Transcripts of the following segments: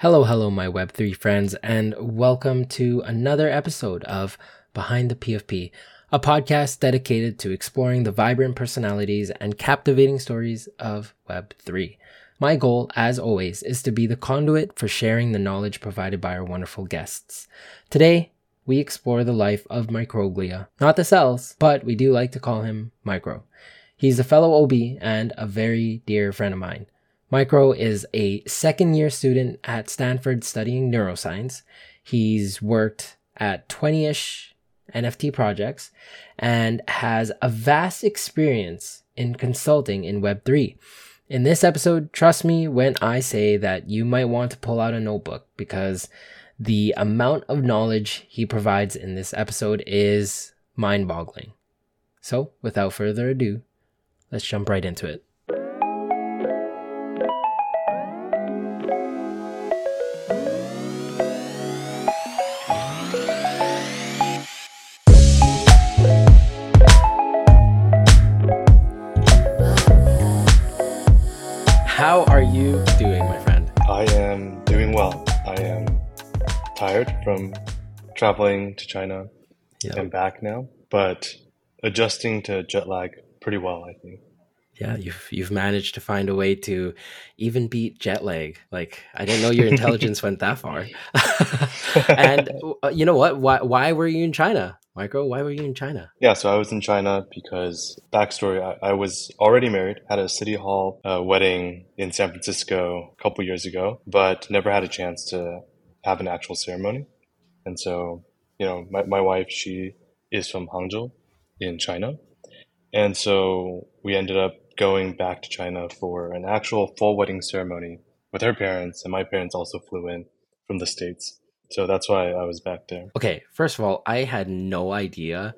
Hello, hello, my Web3 friends, and welcome to another episode of Behind the PFP, a podcast dedicated to exploring the vibrant personalities and captivating stories of Web3. My goal, as always, is to be the conduit for sharing the knowledge provided by our wonderful guests. Today, we explore the life of Microglia. Not the cells, but we do like to call him Micro. He's a fellow OB and a very dear friend of mine. Micro is a second year student at Stanford studying neuroscience. He's worked at 20 ish NFT projects and has a vast experience in consulting in Web3. In this episode, trust me when I say that you might want to pull out a notebook because the amount of knowledge he provides in this episode is mind boggling. So, without further ado, let's jump right into it. From traveling to China Yeah. and back now, but adjusting to jet lag pretty well, I think. Yeah, you've you've managed to find a way to even beat jet lag. Like I didn't know your intelligence went that far. and uh, you know what? Why why were you in China, Micro? Why were you in China? Yeah, so I was in China because backstory, I, I was already married, had a city hall uh, wedding in San Francisco a couple years ago, but never had a chance to have an actual ceremony. And so, you know, my, my wife, she is from Hangzhou in China. And so we ended up going back to China for an actual full wedding ceremony with her parents, and my parents also flew in from the States. So that's why I was back there. Okay, first of all, I had no idea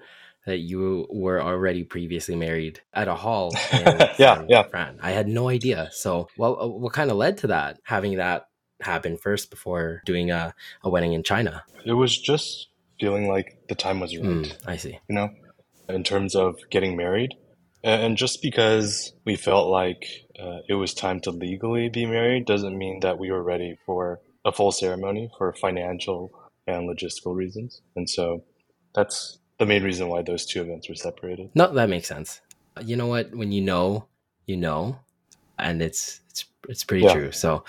that you were already previously married at a hall in Yeah, yeah. Fran. I had no idea. So, well, uh, what kind of led to that? Having that happen first before doing a, a wedding in China. It was just feeling like the time was right. Mm, I see. you know, in terms of getting married. And and just because we felt like uh, it was time to legally be married doesn't mean that we were ready for a full ceremony for financial and logistical reasons. And so that's the main reason why those two events were separated. No, that makes sense. You know what? When you know, you know, and it's it's it's pretty Yeah. true. So,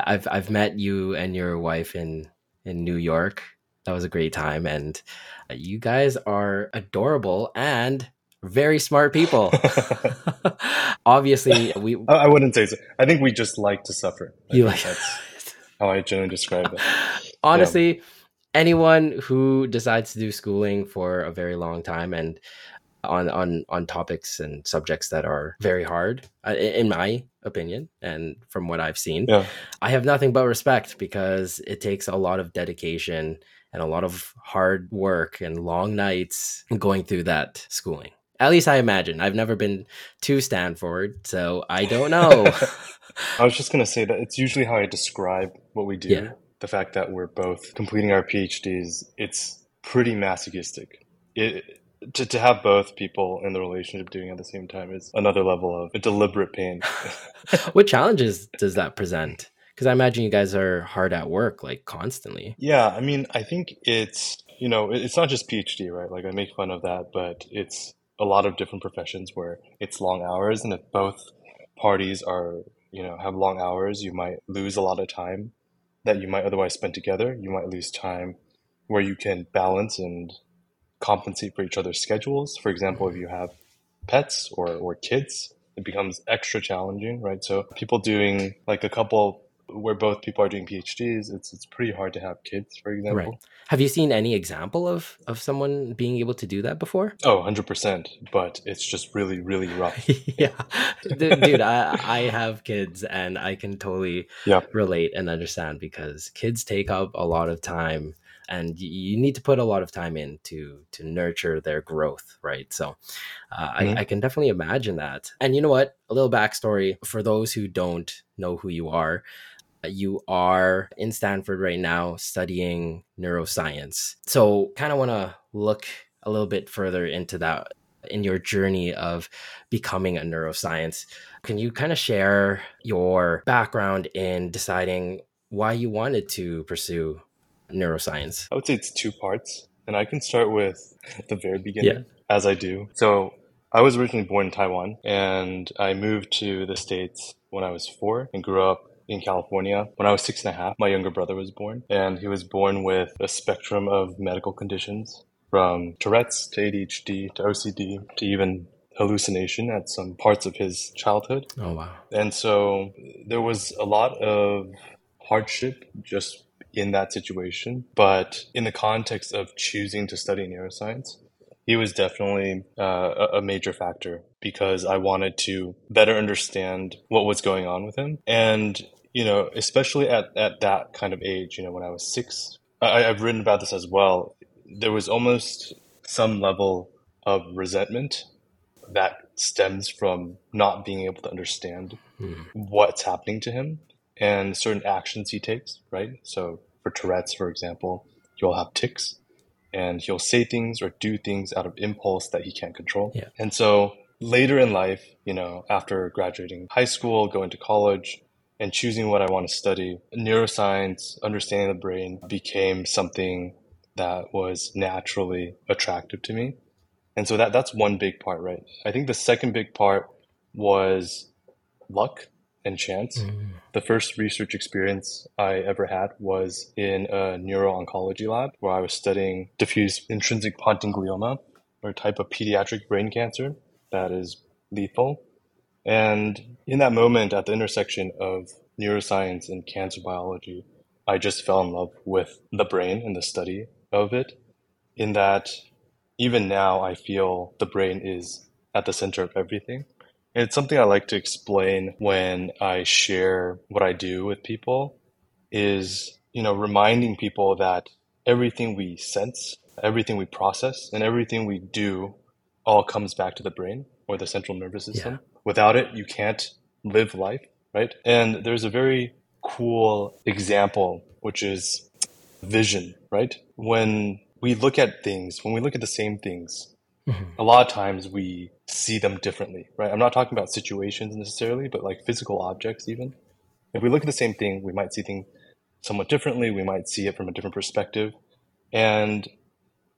I've I've met you and your wife in in New York. That was a great time, and you guys are adorable and very smart people. Obviously, we I, wouldn't say so. I think we just like to suffer. I you like. that's how I generally describe it. Honestly, anyone who decides to do schooling for a very long time and on on on topics and subjects that are very hard, uh, in my opinion, and from what I've seen, Yeah. I have nothing but respect because it takes a lot of dedication and a lot of hard work and long nights going through that schooling. At least I imagine. I've never been to Stanford, so I don't know. I was just going to say that it's usually how I describe what we do. Yeah. The fact that we're both completing our PhDs, it's pretty masochistic. It, to, to have both people in the relationship doing at the same time is another level of deliberate pain. what challenges does that present? Because I imagine you guys are hard at work, like constantly. yeah, I mean, I think it's, you know, it's not just PhD, right? Like I make fun of that, but it's a lot of different professions where it's long hours. And if both parties are, you know, have long hours, you might lose a lot of time that you might otherwise spend together. You might lose time where you can balance and compensate for each other's schedules. For example, if you have pets or, or kids, it becomes extra challenging, right? So people doing like a couple where both people are doing PhDs, it's it's pretty hard to have kids, for example. Right. Have you seen any example of of someone being able to do that before? Oh, 100%. But it's just really, really rough. yeah, dude, dude I, I have kids and I can totally Yeah. relate and understand because kids take up a lot of time and you need to put a lot of time in to to nurture their growth right? So uh, Mhm. I, I can definitely imagine that. And you know what? A little backstory for those who don't know who you are. You are in stanford right now studying neuroscience. So kind of want to look a little bit further into that in your journey of becoming a neuroscience. Can you kind of share your background in deciding why you wanted to pursue neuroscience? I would say it's two parts. And I can start with the very beginning, yeah. as I do. So I was originally born in Taiwan and I moved to the States when I was four and grew up in California. When I was six and a half, my younger brother was born, and he was born with a spectrum of medical conditions from Tourette's to ADHD to OCD to even hallucination at some parts of his childhood. Oh, wow. And so there was a lot of hardship just in that situation. But in the context of choosing to study neuroscience, he was definitely uh, a major factor because I wanted to better understand what was going on with him. And, you know, especially at, at that kind of age, you know, when I was six, I, I've written about this as well. There was almost some level of resentment that stems from not being able to understand mm. what's happening to him and certain actions he takes, right? So for Tourette's, for example, he'll have tics and he'll say things or do things out of impulse that he can't control. Yeah. And so later in life, you know, after graduating high school, going to college, and choosing what I want to study, neuroscience, understanding the brain became something that was naturally attractive to me. And so that that's one big part, right? I think the second big part was luck and chance. Mm. The first research experience I ever had was in a neuro-oncology lab where I was studying diffuse intrinsic pontine glioma, or a type of pediatric brain cancer that is lethal. And in that moment, at the intersection of neuroscience and cancer biology, I just fell in love with the brain and the study of it. In that, even now, I feel the brain is at the center of everything. It's something I like to explain when I share what I do with people is, you know, reminding people that everything we sense, everything we process, and everything we do all comes back to the brain or the central nervous system. Yeah. Without it, you can't live life, right? And there's a very cool example, which is vision, right? When we look at things, when we look at the same things, mm-hmm. a lot of times we see them differently, right? I'm not talking about situations necessarily, but like physical objects, even. If we look at the same thing, we might see things somewhat differently. We might see it from a different perspective. And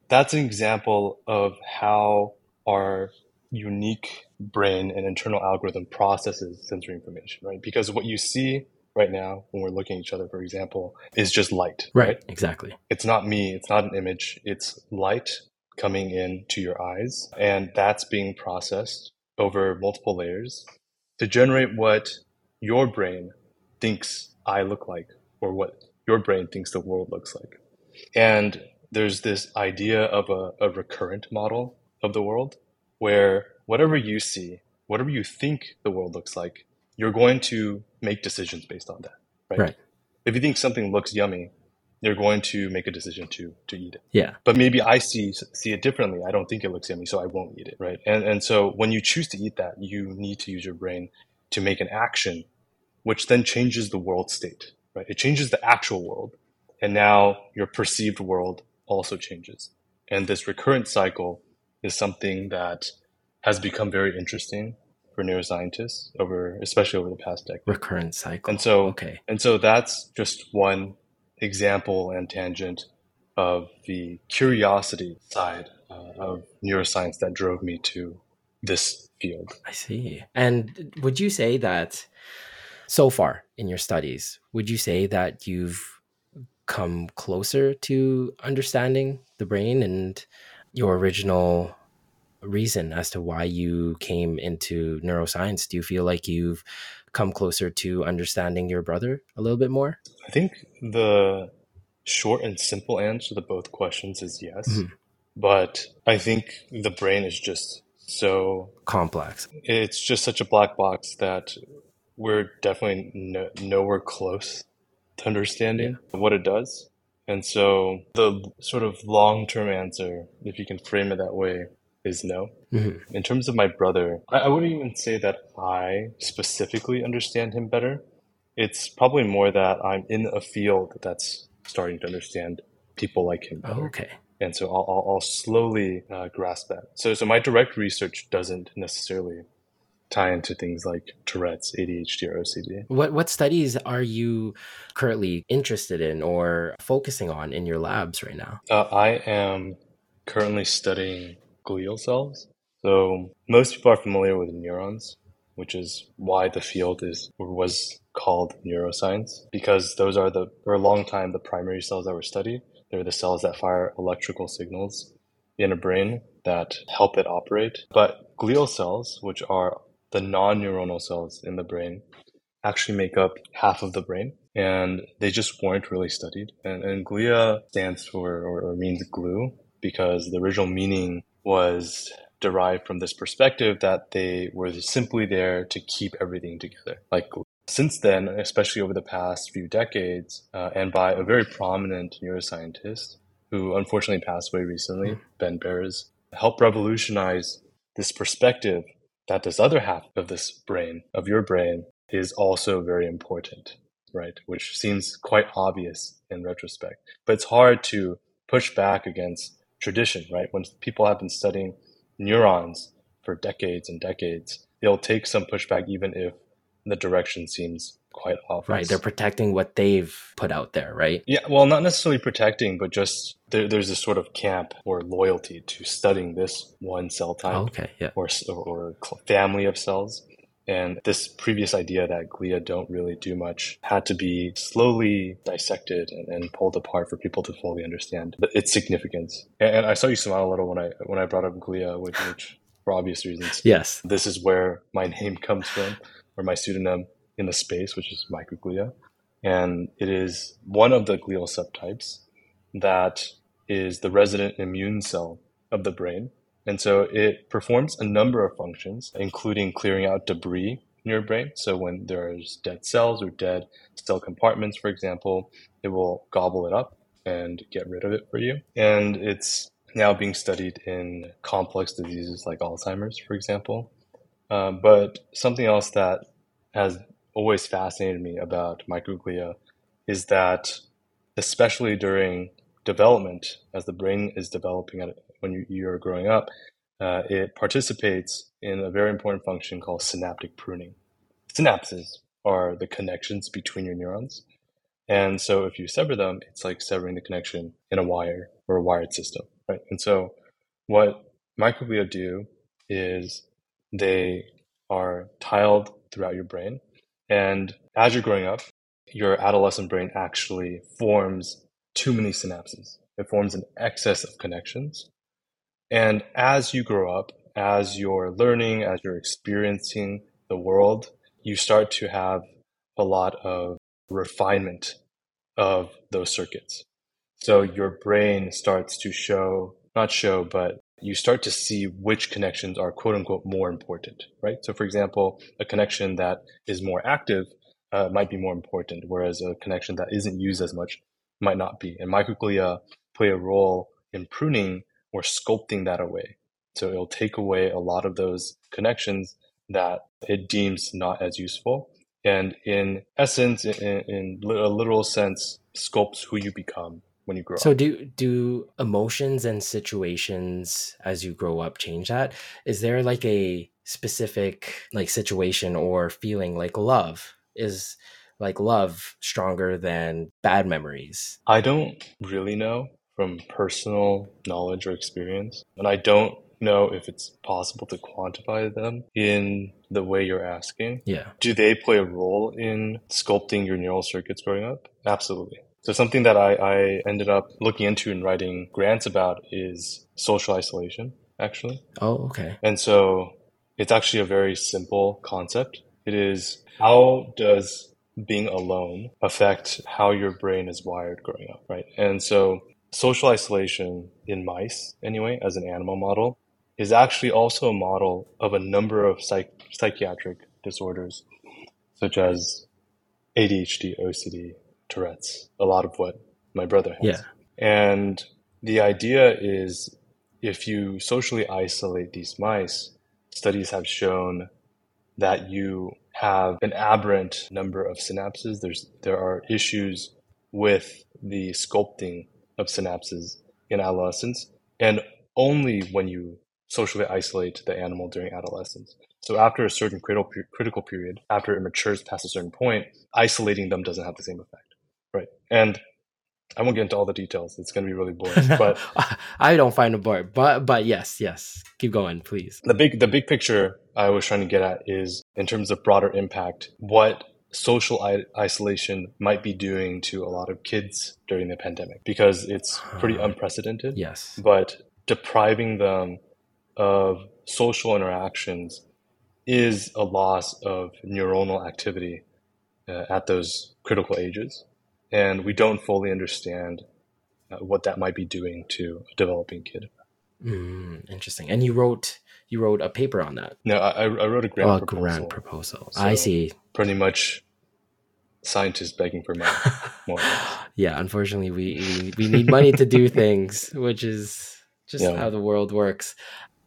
that's an example of how our unique brain and internal algorithm processes sensory information, right? Because what you see right now when we're looking at each other, for example, is just light. Right, right? exactly. It's not me, it's not an image, it's light coming in to your eyes, and that's being processed over multiple layers to generate what your brain thinks I look like or what your brain thinks the world looks like. And there's this idea of a, a recurrent model of the world where whatever you see, whatever you think the world looks like, you're going to make decisions based on that. Right. right. If you think something looks yummy, you're going to make a decision to to eat it. Yeah. But maybe I see see it differently. I don't think it looks yummy, so I won't eat it. Right. And and so when you choose to eat that, you need to use your brain to make an action, which then changes the world state. Right. It changes the actual world, and now your perceived world also changes. And this recurrent cycle is something that has become very interesting for neuroscientists over, especially over the past decade. Recurrent cycle. And so, okay. And so that's just one example and tangent of the curiosity side uh, of neuroscience that drove me to this field. I see. And would you say that so far in your studies, would you say that you've come closer to understanding the brain and your original reason as to why you came into neuroscience? Do you feel like you've come closer to understanding your brother a little bit more? I think the short and simple answer to both questions is yes. Mm-hmm. But I think the brain is just so complex. It's just such a black box that we're definitely no, nowhere close to understanding yeah. what it does. And so the sort of long term answer, if you can frame it that way, is no. Mm-hmm. In terms of my brother, I, I wouldn't even say that I specifically understand him better. It's probably more that I'm in a field that's starting to understand people like him better. Okay. And so I'll, I'll, I'll slowly uh, grasp that. So, so my direct research doesn't necessarily tie into things like Tourette's, ADHD, or OCD. What what studies are you currently interested in or focusing on in your labs right now? Uh, I am currently studying glial cells. So most people are familiar with neurons, which is why the field is or was called neuroscience because those are the for a long time the primary cells that were studied. They're the cells that fire electrical signals in a brain that help it operate. But glial cells, which are the non-neuronal cells in the brain, actually make up half of the brain and they just weren't really studied. And, and glia stands for or, or means glue because the original meaning was derived from this perspective that they were simply there to keep everything together, like since then, especially over the past few decades, uh, and by a very prominent neuroscientist who unfortunately passed away recently, mm. Ben Barres, helped revolutionize this perspective that this other half of this brain, of your brain, is also very important, right? Which seems quite obvious in retrospect. But it's hard to push back against tradition, right? When people have been studying neurons for decades and decades, they'll take some pushback even if the direction seems quite off. Right. They're protecting what they've put out there, right? Yeah. Well, not necessarily protecting, but just there, there's this sort of camp or loyalty to studying this one cell type oh, okay, yeah. or, or, or family of cells. And this previous idea that glia don't really do much had to be slowly dissected and, and pulled apart for people to fully understand its significance. And, and, I saw you smile a little when I when I brought up glia, which, which for obvious reasons. Yes. This is where my name comes from, or my pseudonym in the space, which is microglia. And it is one of the glial subtypes that is the resident immune cell of the brain. And so it performs a number of functions, including clearing out debris in your brain. So when there's dead cells or dead cell compartments, for example, it will gobble it up and get rid of it for you. And it's now being studied in complex diseases like Alzheimer's, for example. Um, but something else that has always fascinated me about microglia is that, especially during development, as the brain is developing at, when you, you're growing up, uh, it participates in a very important function called synaptic pruning. Synapses are the connections between your neurons. And so if you sever them, it's like severing the connection in a wire or a wired system, right? And so what microglia do is they are tiled throughout your brain. And as you're growing up, your adolescent brain actually forms too many synapses. It forms an excess of connections. And as you grow up, as you're learning, as you're experiencing the world, you start to have a lot of refinement of those circuits. So your brain starts to show, not show, but you start to see which connections are quote unquote more important, right? So, for example, a connection that is more active uh, might be more important, whereas a connection that isn't used as much might not be. And microglia play a role in pruning or sculpting that away. So it'll take away a lot of those connections that it deems not as useful. And in essence, in, in a literal sense, sculpts who you become when you grow so up. So do do emotions and situations as you grow up change that? Is there like a specific like situation or feeling like love is like love stronger than bad memories? I don't really know from personal knowledge or experience, and I don't know if it's possible to quantify them in the way you're asking. Yeah. Do they play a role in sculpting your neural circuits growing up? Absolutely. So something that I, I ended up looking into and writing grants about is social isolation, actually. Oh, okay. And so it's actually a very simple concept. It is how does being alone affect how your brain is wired growing up, right? And so social isolation in mice, anyway, as an animal model, is actually also a model of a number of psych- psychiatric disorders, such as ADHD, OCD, Tourette's, a lot of what my brother has. Yeah. And the idea is if you socially isolate these mice, studies have shown that you have an aberrant number of synapses. There's there are issues with the sculpting of synapses in adolescence, and only when you socially isolate the animal during adolescence So after a certain critical critical period, after it matures past a certain point, isolating them doesn't have the same effect, right? And I won't get into all the details. It's going to be really boring, but I don't find it boring. But but yes, yes, keep going, please. The big the big picture I was trying to get at is in terms of broader impact, what social I- isolation might be doing to a lot of kids during the pandemic because it's pretty unprecedented. Yes. But depriving them of social interactions is a loss of neuronal activity uh, at those critical ages. And we don't fully understand uh, what that might be doing to a developing kid. Mm, interesting. And you wrote you wrote a paper on that. No, I, I wrote a grant oh, proposal. grant proposal. So I see. Pretty much scientists begging for money. yeah, unfortunately, we, we, we need money to do things, which is just yeah. how the world works.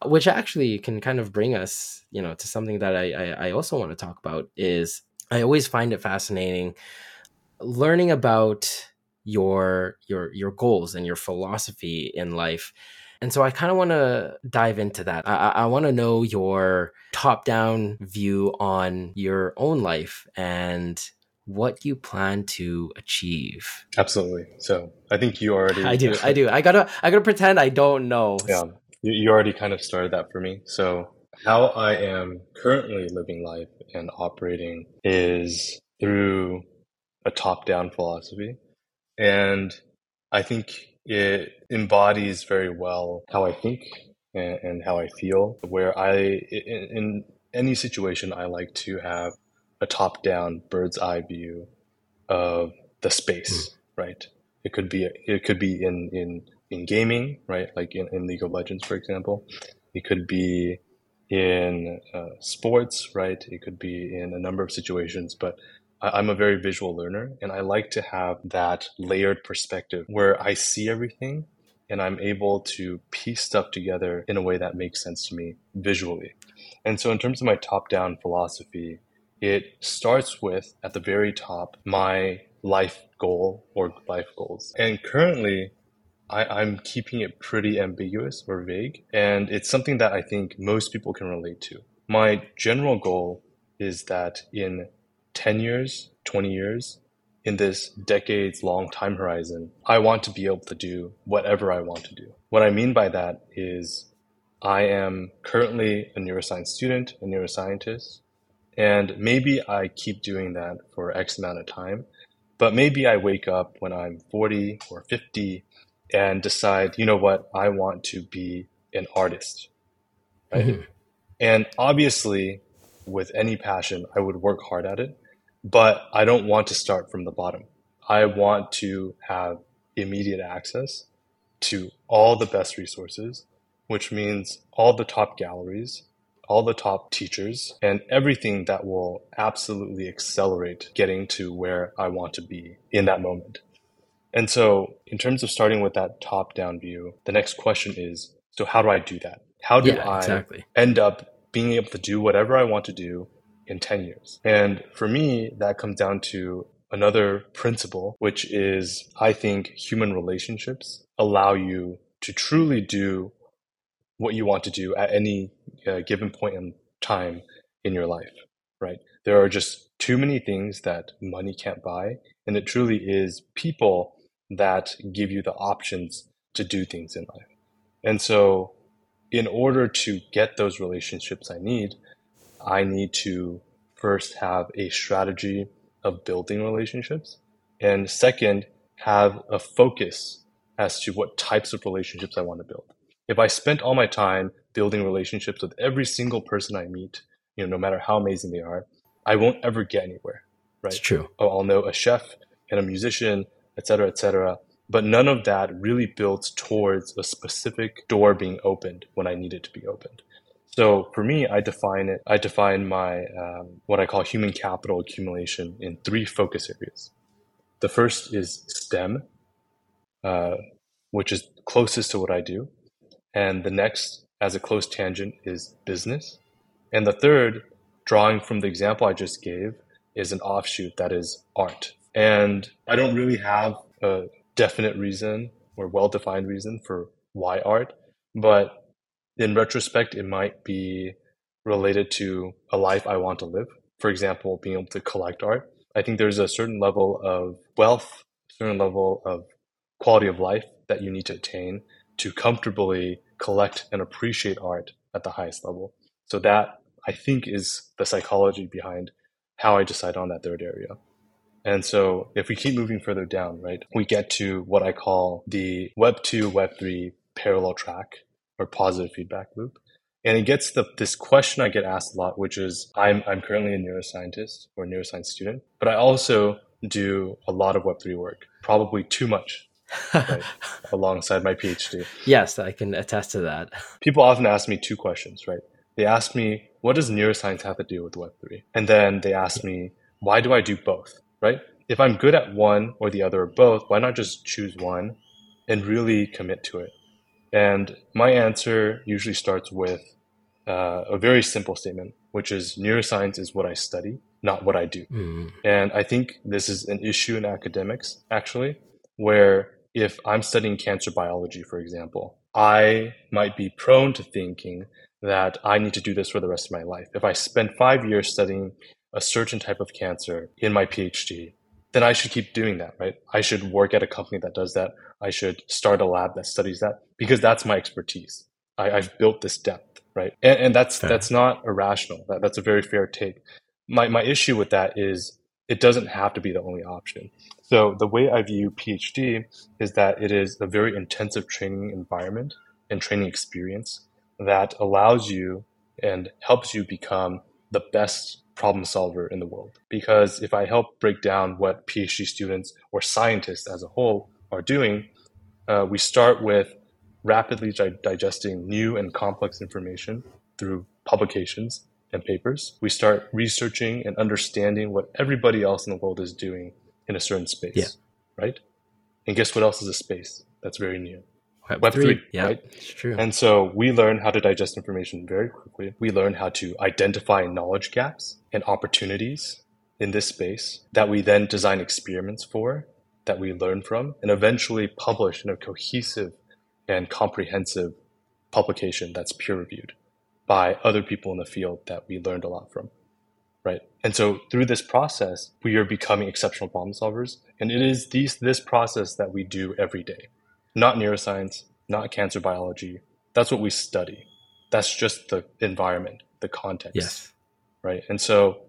Which actually can kind of bring us, you know, to something that I, I, I also want to talk about is I always find it fascinating learning about your your your goals and your philosophy in life and so I kind of want to dive into that. I, I want to know your top down view on your own life and what you plan to achieve. Absolutely. So I think you already. I do. I do. I gotta. I gotta pretend I don't know. Yeah, you, you already kind of started that for me. So how I am currently living life and operating is through a top down philosophy, and I think it embodies very well how I think and, and how I feel. Where I, in, in any situation, I like to have a top down bird's eye view of the space, mm. right? It could be it could be in in in gaming, right? Like in, in League of Legends, for example. It could be in uh, sports, right? It could be in a number of situations, but I'm a very visual learner and I like to have that layered perspective where I see everything and I'm able to piece stuff together in a way that makes sense to me visually. And so, in terms of my top down philosophy, it starts with at the very top my life goal or life goals. And currently, I, am keeping it pretty ambiguous or vague. And it's something that I think most people can relate to. My general goal is that in 10 years, 20 years, in this decades long time horizon, I want to be able to do whatever I want to do. What I mean by that is I am currently a neuroscience student, a neuroscientist, and maybe I keep doing that for X amount of time. But maybe I wake up when I'm 40 or 50 and decide, you know what, I want to be an artist. Right? Mm-hmm. And obviously, with any passion, I would work hard at it but I don't want to start from the bottom. I want to have immediate access to all the best resources, which means all the top galleries, all the top teachers, and everything that will absolutely accelerate getting to where I want to be in that moment. And so, in terms of starting with that top down view, the next question is so, how do I do that? How do yeah, I exactly. end up being able to do whatever I want to do in 10 years. And for me, that comes down to another principle, which is I think human relationships allow you to truly do what you want to do at any uh, given point in time in your life, right? There are just too many things that money can't buy. And it truly is people that give you the options to do things in life. And so, in order to get those relationships I need, I need to first have a strategy of building relationships. And second, have a focus as to what types of relationships I want to build. If I spent all my time building relationships with every single person I meet, you know, no matter how amazing they are, I won't ever get anywhere. Right? It's true. Oh, I'll know a chef and a musician, et cetera, et cetera. But none of that really builds towards a specific door being opened when I need it to be opened. So for me, I define it. I define my um, what I call human capital accumulation in three focus areas. The first is STEM, uh, which is closest to what I do, and the next, as a close tangent, is business, and the third, drawing from the example I just gave, is an offshoot that is art. And I don't really have a definite reason or well-defined reason for why art, but in retrospect, it might be related to a life I want to live. For example, being able to collect art. I think there's a certain level of wealth, certain level of quality of life that you need to attain to comfortably collect and appreciate art at the highest level. So that I think is the psychology behind how I decide on that third area. And so if we keep moving further down, right, we get to what I call the Web 2, Web 3 parallel track or positive feedback loop. And it gets the this question I get asked a lot, which is I'm I'm currently a neuroscientist or a neuroscience student, but I also do a lot of Web3 work, probably too much. right, alongside my PhD. Yes, I can attest to that. People often ask me two questions, right? They ask me, what does neuroscience have to do with Web3? And then they ask me, why do I do both? Right? If I'm good at one or the other or both, why not just choose one and really commit to it? And my answer usually starts with uh, a very simple statement, which is neuroscience is what I study, not what I do. Mm. And I think this is an issue in academics, actually, where if I'm studying cancer biology, for example, I might be prone to thinking that I need to do this for the rest of my life. If I spend five years studying a certain type of cancer in my PhD, then I should keep doing that, right? I should work at a company that does that. I should start a lab that studies that because that's my expertise. I, have built this depth, right? And, and that's fair. that's not irrational. That, that's a very fair take. My my issue with that is it doesn't have to be the only option. So the way I view PhD is that it is a very intensive training environment and training experience that allows you and helps you become the best problem solver in the world. Because if I help break down what PhD students or scientists as a whole are doing, uh, we start with rapidly di- digesting new and complex information through publications and papers. We start researching and understanding what everybody else in the world is doing in a certain space, yeah. right? And guess what else is a space that's very new? Web, Web 3, 3 yeah, right? It's true. And so we learn how to digest information very quickly. We learn how to identify knowledge gaps and opportunities in this space that we then design experiments for, that we learn from, and eventually publish in a cohesive and comprehensive publication that's peer reviewed by other people in the field that we learned a lot from. Right. And so through this process, we are becoming exceptional problem solvers. And it is these, this process that we do every day not neuroscience, not cancer biology. That's what we study. That's just the environment, the context. Yes. Right. And so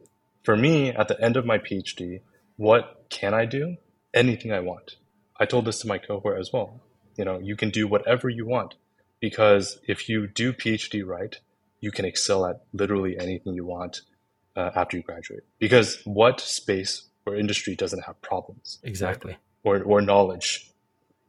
for me, at the end of my PhD, what can I do? Anything I want. I told this to my cohort as well. You know, you can do whatever you want because if you do PhD right, you can excel at literally anything you want uh, after you graduate. Because what space or industry doesn't have problems? Exactly. Right? Or, or knowledge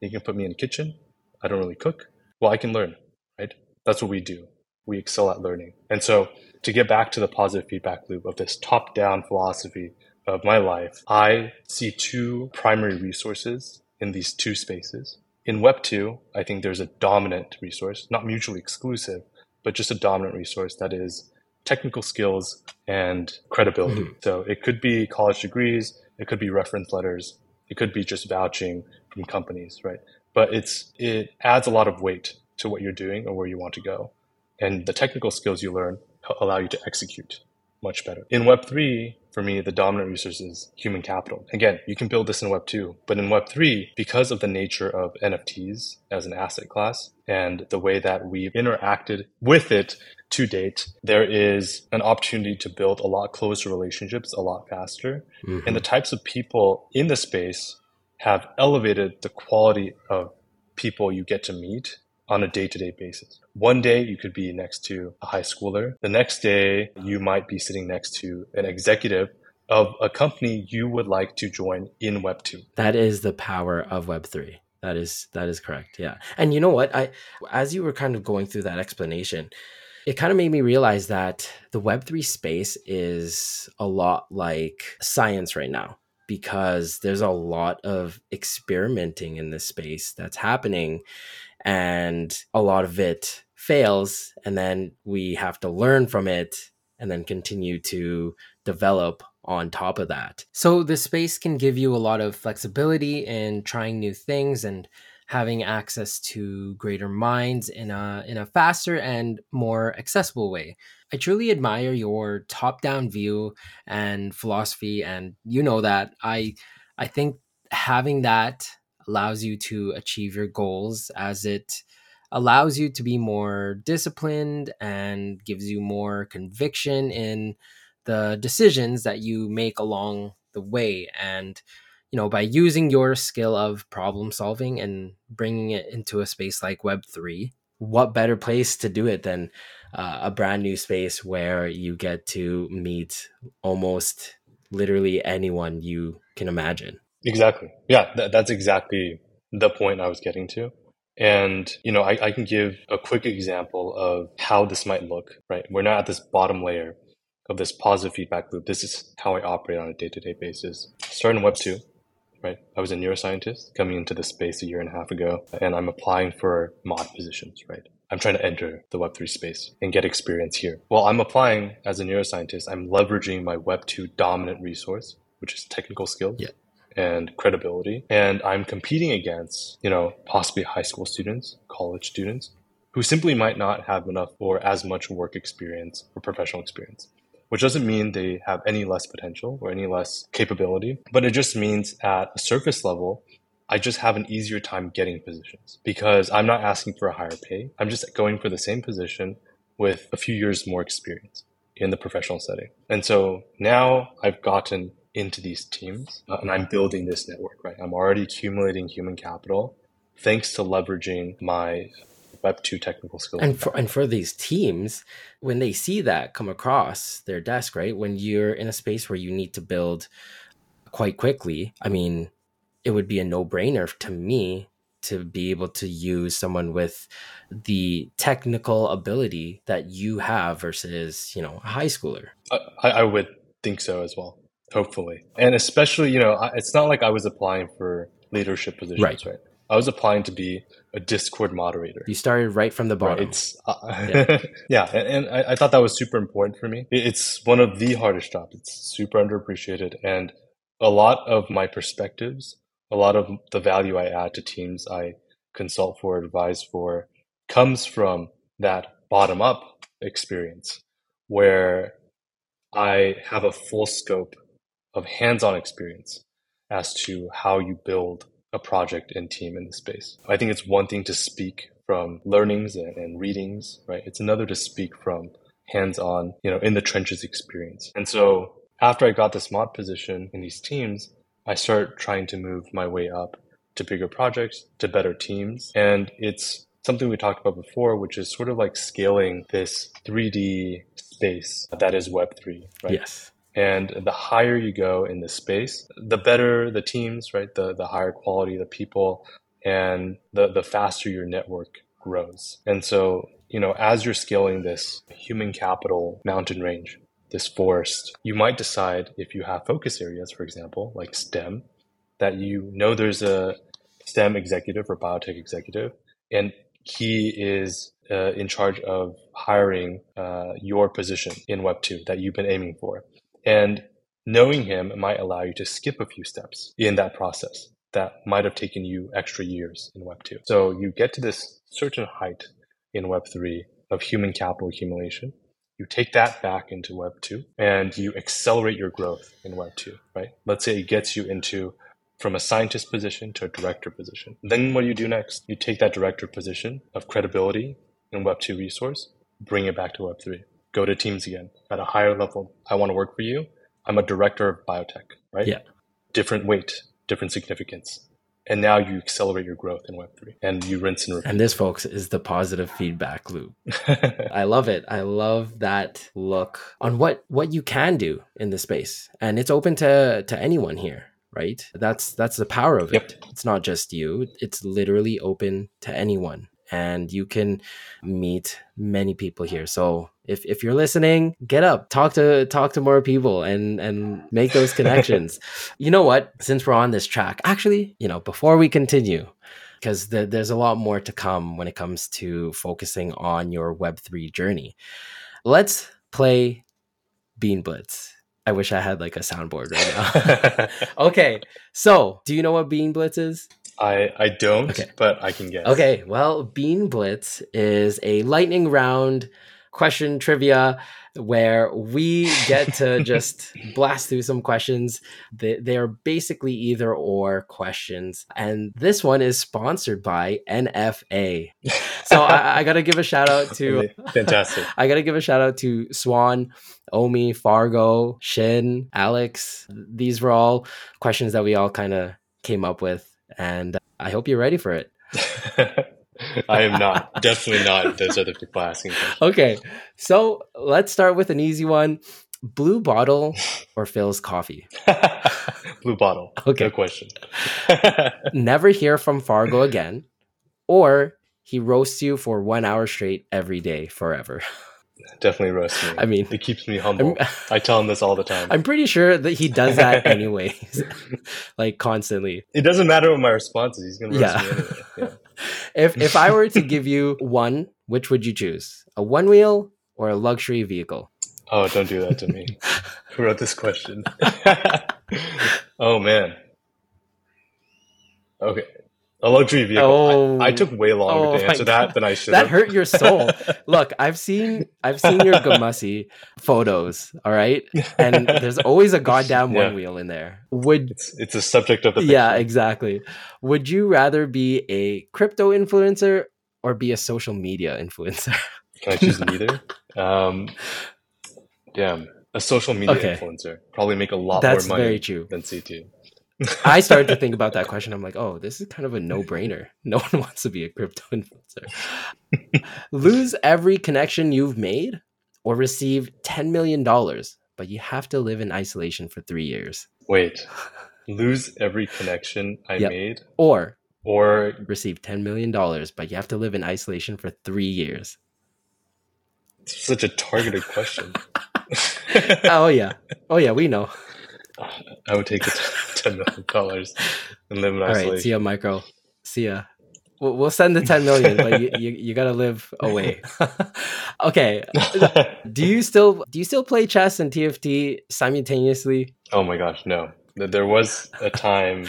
you can put me in the kitchen. I don't really cook. Well, I can learn, right? That's what we do. We excel at learning. And so to get back to the positive feedback loop of this top down philosophy of my life, I see two primary resources in these two spaces. In Web 2, I think there's a dominant resource, not mutually exclusive, but just a dominant resource that is technical skills and credibility. Mm-hmm. So it could be college degrees, it could be reference letters, it could be just vouching from companies, right? But it's it adds a lot of weight to what you're doing or where you want to go, and the technical skills you learn allow you to execute much better. In Web3, for me, the dominant resource is human capital. Again, you can build this in Web2, but in Web3, because of the nature of NFTs as an asset class and the way that we've interacted with it to date, there is an opportunity to build a lot closer relationships a lot faster. Mm-hmm. And the types of people in the space have elevated the quality of people you get to meet on a day to day basis. One day you could be next to a high schooler. The next day you might be sitting next to an executive of a company you would like to join in Web 2. That is the power of Web 3. That is that is correct. Yeah. And you know what? I as you were kind of going through that explanation, it kind of made me realize that the Web3 space is a lot like science right now because there's a lot of experimenting in this space that's happening and a lot of it fails and then we have to learn from it and then continue to develop on top of that. So the space can give you a lot of flexibility in trying new things and having access to greater minds in a in a faster and more accessible way. I truly admire your top-down view and philosophy and you know that. I I think having that allows you to achieve your goals as it allows you to be more disciplined and gives you more conviction in the decisions that you make along the way. And you know by using your skill of problem solving and bringing it into a space like web3 what better place to do it than uh, a brand new space where you get to meet almost literally anyone you can imagine exactly yeah th- that's exactly the point i was getting to and, you know, I, I can give a quick example of how this might look, right? We're not at this bottom layer of this positive feedback loop. This is how I operate on a day to day basis. Starting Web 2, right? I was a neuroscientist coming into this space a year and a half ago, and I'm applying for mod positions, right? I'm trying to enter the Web3 space and get experience here. While I'm applying as a neuroscientist, I'm leveraging my Web2 dominant resource, which is technical skills. Yeah and credibility. And I'm competing against, you know, possibly high school students, college students, who simply might not have enough or as much work experience or professional experience. Which doesn't mean they have any less potential or any less capability, but it just means at a surface level, I just have an easier time getting positions because I'm not asking for a higher pay. I'm just going for the same position with a few years more experience in the professional setting. And so now I've gotten into these teams uh, and I'm building this network, right? I'm already accumulating human capital thanks to leveraging my web 2 technical skills. And for, and for these teams, when they see that come across their desk, right? When you're in a space where you need to build quite quickly, I mean, it would be a no-brainer to me to be able to use someone with the technical ability that you have versus, you know, a high schooler. I, I would think so as well. Hopefully. And especially, you know, it's not like I was applying for leadership positions, right? right? I was applying to be a Discord moderator. You started right from the bottom. Right, it's uh, yeah, yeah and, and I, I, thought that was super important for me. It's one of the hardest jobs. It's super underappreciated, and a lot of my perspectives, a lot of the value I add to teams I consult for, advise for, comes from that bottom up experience, where I have a full scope of hands-on experience as to how you build a project and team in the space. I think it's one thing to speak from learnings and, and readings, right? It's another to speak from hands-on, you know, in the trenches experience. And so after I got this mod position in these teams, I start trying to move my way up to bigger projects, to better teams. And it's something we talked about before, which is sort of like scaling this 3D space that is Web3, right? Yes. And the higher you go in the space, the better the teams, right? The the higher quality the people, and the the faster your network grows. And so, you know, as you're scaling this human capital mountain range, this forest, you might decide if you have focus areas, for example, like STEM, that you know there's a STEM executive or biotech executive, and he is uh, in charge of hiring uh, your position in Web 2 that you've been aiming for. And knowing him might allow you to skip a few steps in that process that might have taken you extra years in Web 2. So you get to this certain height in Web 3 of human capital accumulation. You take that back into Web 2 and you accelerate your growth in Web 2, right? Let's say it gets you into from a scientist position to a director position. Then what do you do next? You take that director position of credibility in Web 2 resource, bring it back to Web 3 go to teams again at a higher level. I want to work for you. I'm a director of biotech, right? Yeah. Different weight, different significance. And now you accelerate your growth in Web3 and you rinse and repeat. And this, folks, is the positive feedback loop. I love it. I love that look on what, what you can do in the space. And it's open to, to anyone here right that's that's the power of yep. it it's not just you it's literally open to anyone and you can meet many people here. So if, if you're listening, get up, talk to talk to more people and and make those connections. you know what? Since we're on this track, actually, you know, before we continue, because the, there's a lot more to come when it comes to focusing on your Web3 journey. Let's play Bean Blitz. I wish I had like a soundboard right now. okay, so do you know what Bean Blitz is? I I don't, Okay. but I can guess. Okay, well, Bean Blitz is a lightning round question trivia where we get to just blast through some questions. They, they are basically either or questions. And this one is sponsored by NFA. So I, I got to give a shout out to Fantastic. I got to give a shout out to Swan, Omi, Fargo, Shin, Alex. These were all questions that we all kind of came up with. And I hope you're ready for it. I am not. Definitely not. Those other people asking questions. Okay, so let's start with an easy one. Blue bottle or Phil's coffee? Blue bottle. Okay. No question. Never hear from Fargo again, or he roasts you for one hour straight every day forever. Definitely roast me. I mean, it keeps me humble. I'm, I tell him this all the time. I'm pretty sure that he does that anyways, like constantly. it doesn't matter what my response is. He's gonna roast Yeah. me anyway. Yeah. If if I were to give you one, which would you choose? A one wheel or a luxury vehicle? Oh, don't do that to me. Who wrote this question? oh man. Okay. A luxury vehicle. Oh. I, I took way longer Oh to answer that God. than I should That hurt your soul. Look, I've seen I've seen your Gamasi photos, all right? And there's always a goddamn Yeah. one wheel in there. Would It's it's a subject of the Yeah, exactly. Would you rather be a crypto influencer or be a social media influencer? Can I choose neither? Um, damn, a social media Okay. influencer probably make a lot That's more money very true. than C2. I started to think about that question. I'm like, oh, this is kind of a no brainer. No one wants to be a crypto influencer. Lose every connection you've made or receive $10 million, but you have to live in isolation for three years. Wait, lose every connection I Yep. made, Or or receive $10 million, but you have to live in isolation for three years. such a targeted question. oh, yeah. Oh, yeah, we know. I would take the ten million dollars and live in All right, see ya, Micro. See ya. We'll, we'll send the 10 million, but you, you, you gotta live away. okay. Do you still do you still play chess and TFT simultaneously? oh my gosh, no. There was a time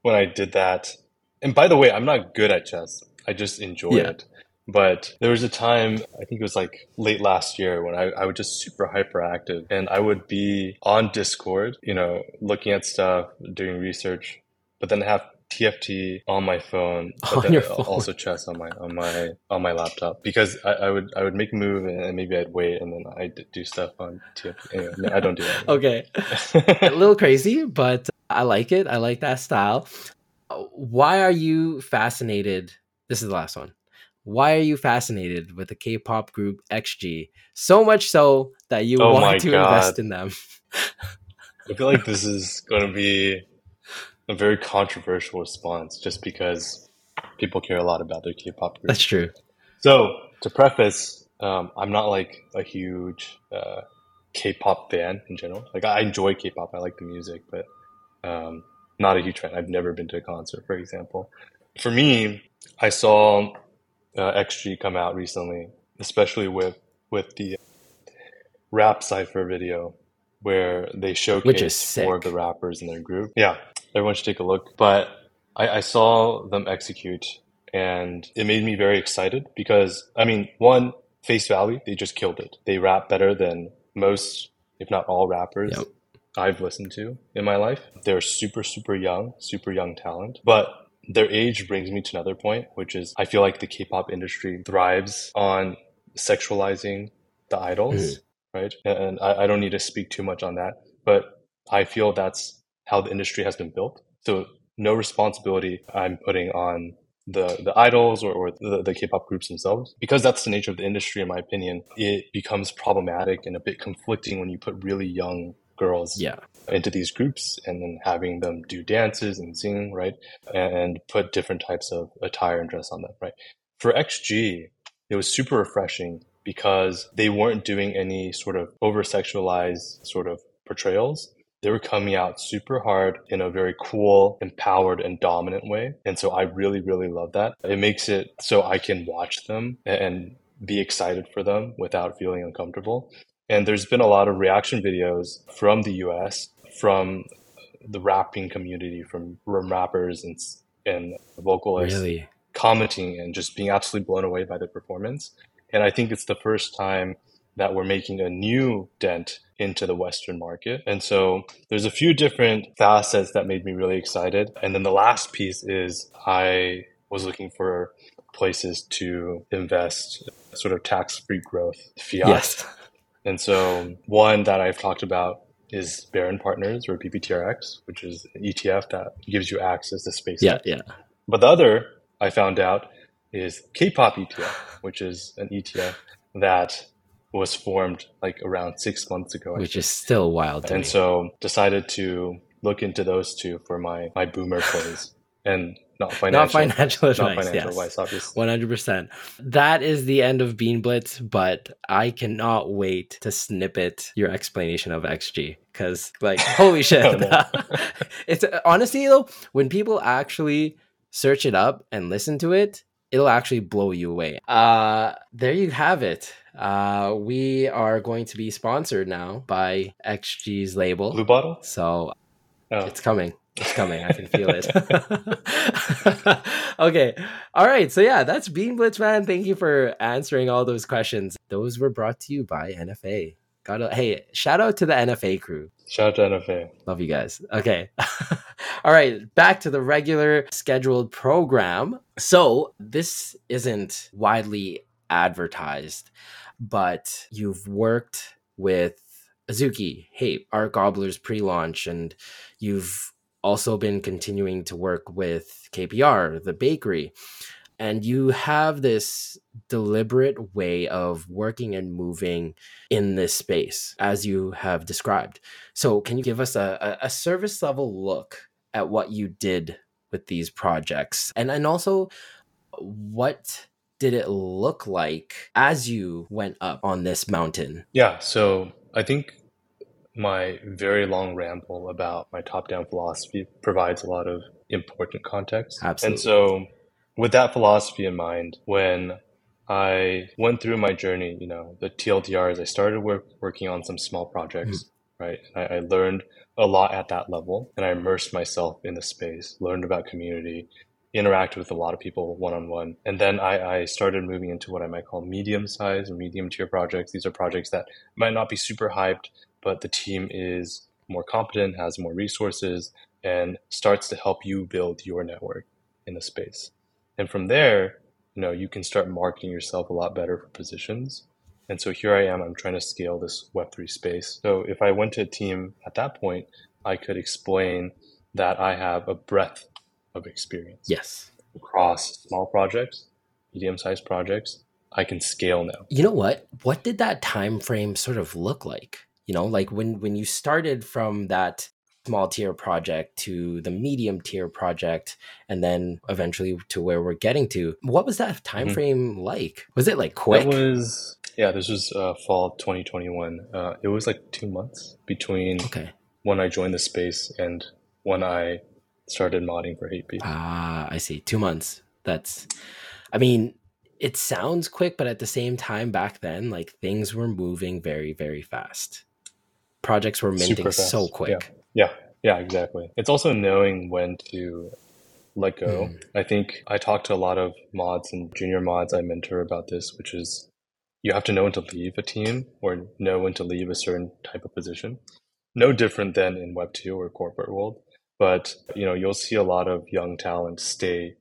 when I did that. And by the way, I'm not good at chess. I just enjoy Yeah. it. But there was a time, I think it was like late last year, when I, I was just super hyperactive and I would be on Discord, you know, looking at stuff, doing research, but then have TFT on my phone, but On phone. also chess on my on my on my laptop because I, I would I would make a move and maybe I'd wait and then I'd do stuff on TFT. Anyway, no, I don't do that. Okay. A little crazy, but I like it. I like that style. Why are you fascinated? This is the last one. Why are you fascinated with the K-pop group XG so much so that you Oh want to invest in them? I feel like this is going to be a very controversial response just because people care a lot about their K-pop group. That's true. So, to preface, um, I'm not like a huge uh, K-pop fan in general. Like, I enjoy K-pop, I like the music, but um, not a huge fan. I've never been to a concert, for example. For me, I saw uh, XG come out recently, especially with with the rap cipher video where they showcase four of the rappers in their group. Yeah, everyone should take a look. But I, I saw them execute, and it made me very excited because I mean, one face value, they just killed it. They rap better than most, if not all, rappers. Yep. I've listened to in my life. They're super, super young, super young talent. But their age brings me to another point, which is I feel like the K pop industry thrives on sexualizing the idols, mm-hmm. right? And I, I don't need to speak too much on that, but I feel that's how the industry has been built. So no responsibility I'm putting on the the idols or, or the, the K-pop groups themselves because that's the nature of the industry in my opinion it becomes problematic and a bit conflicting when you put really young girls Yeah. into these groups and then having them do dances and sing, right? And put different types of attire and dress on them, right? For XG, it was super refreshing because they weren't doing any sort of over sexualized sort of portrayals. They were coming out super hard in a very cool, empowered, and dominant way. And so I really, really love that. It makes it so I can watch them and be excited for them without feeling uncomfortable. And there's been a lot of reaction videos from the US, from the rapping community, from, from rappers and and vocalists Really? commenting and just being absolutely blown away by the performance. And I think it's the first time that we're making a new dent into the Western market. And so there's a few different facets that made me really excited. And then the last piece is I was looking for places to invest sort of tax free growth fiat. Yes. And so one that I've talked about is Baron Partners or BPTRX, which is an ETF that gives you access to space. Yeah, yeah. But the other I found out is K-pop ETF, which is an ETF that was formed like around six months ago. I Which think. is still wild and me. so decided to look into those two for my my boomer plays and not financial, Not financial advice. not financial yes. advice, obviously. One hundred percent. That is the end of Bean Blitz, but I cannot wait to snippet your explanation of XG because, like, holy shit! It's honestly though, when people actually search it up and listen to it, it'll actually blow you away. Uh, there you have it. Uh, we are going to be sponsored now by XG's label, Blue bottle. so Oh, it's coming. It's coming. I can feel it. okay. All right. So yeah, that's Bean Blitz, man. Thank you for answering all those questions. Those were brought to you by NFA. Got to hey, shout out to the NFA crew. shout out to NFA. Love you guys. Okay. All right, back to the regular scheduled program. So, this isn't widely advertised, but you've worked with Azuki, Hape, Art Gobbler's pre launch, and you've also been continuing to work with KPR, the bakery. And you have this deliberate way of working and moving in this space, as you have described. So, can you give us a, a, service level look at what you did with these projects? And, and also, what did it look like as you went up on this mountain? Yeah, so I think my very long ramble about my top down philosophy provides a lot of important context. Absolutely. And so, with that philosophy in mind, when I went through my journey, you know, the TLDRs, I started work, working on some small projects, mm-hmm. right? I, I learned a lot at that level and I immersed myself in the space, learned about community, interacted with a lot of people one on one. And then I, I started moving into what I might call medium size or medium tier projects. These are projects that might not be super hyped, but the team is more competent, has more resources, and starts to help you build your network in the space. And from there, you know, you can start marketing yourself a lot better for positions. And so here I am, I'm trying to scale this Web3 space. So if I went to a team at that point, I could explain that I have a breadth of experience Yes. across small projects, medium-sized projects. I can scale now. You know what? What did that time frame sort of look like? You know, like when when you started from that small tier project to the medium tier project and then eventually to where we're getting to. What was that time Mhm. frame like? Was it like quick? That was yeah. This was uh, fall 2021. Uh, it was like two months between okay. when I joined the space and when I started modding for Hapebeast. Ah, I see. 2 months. That's I mean, it sounds quick, but at the same time back then like things were moving very very fast. Projects were minting so quick. Yeah, yeah, exactly. It's also knowing when to let go. Mm. I think I talk to a lot of mods and junior mods I mentor about this, which is you have to know when to leave a team or know when to leave a certain type of position. No different than in Web two or corporate world, but you know you'll see a lot of young talent stay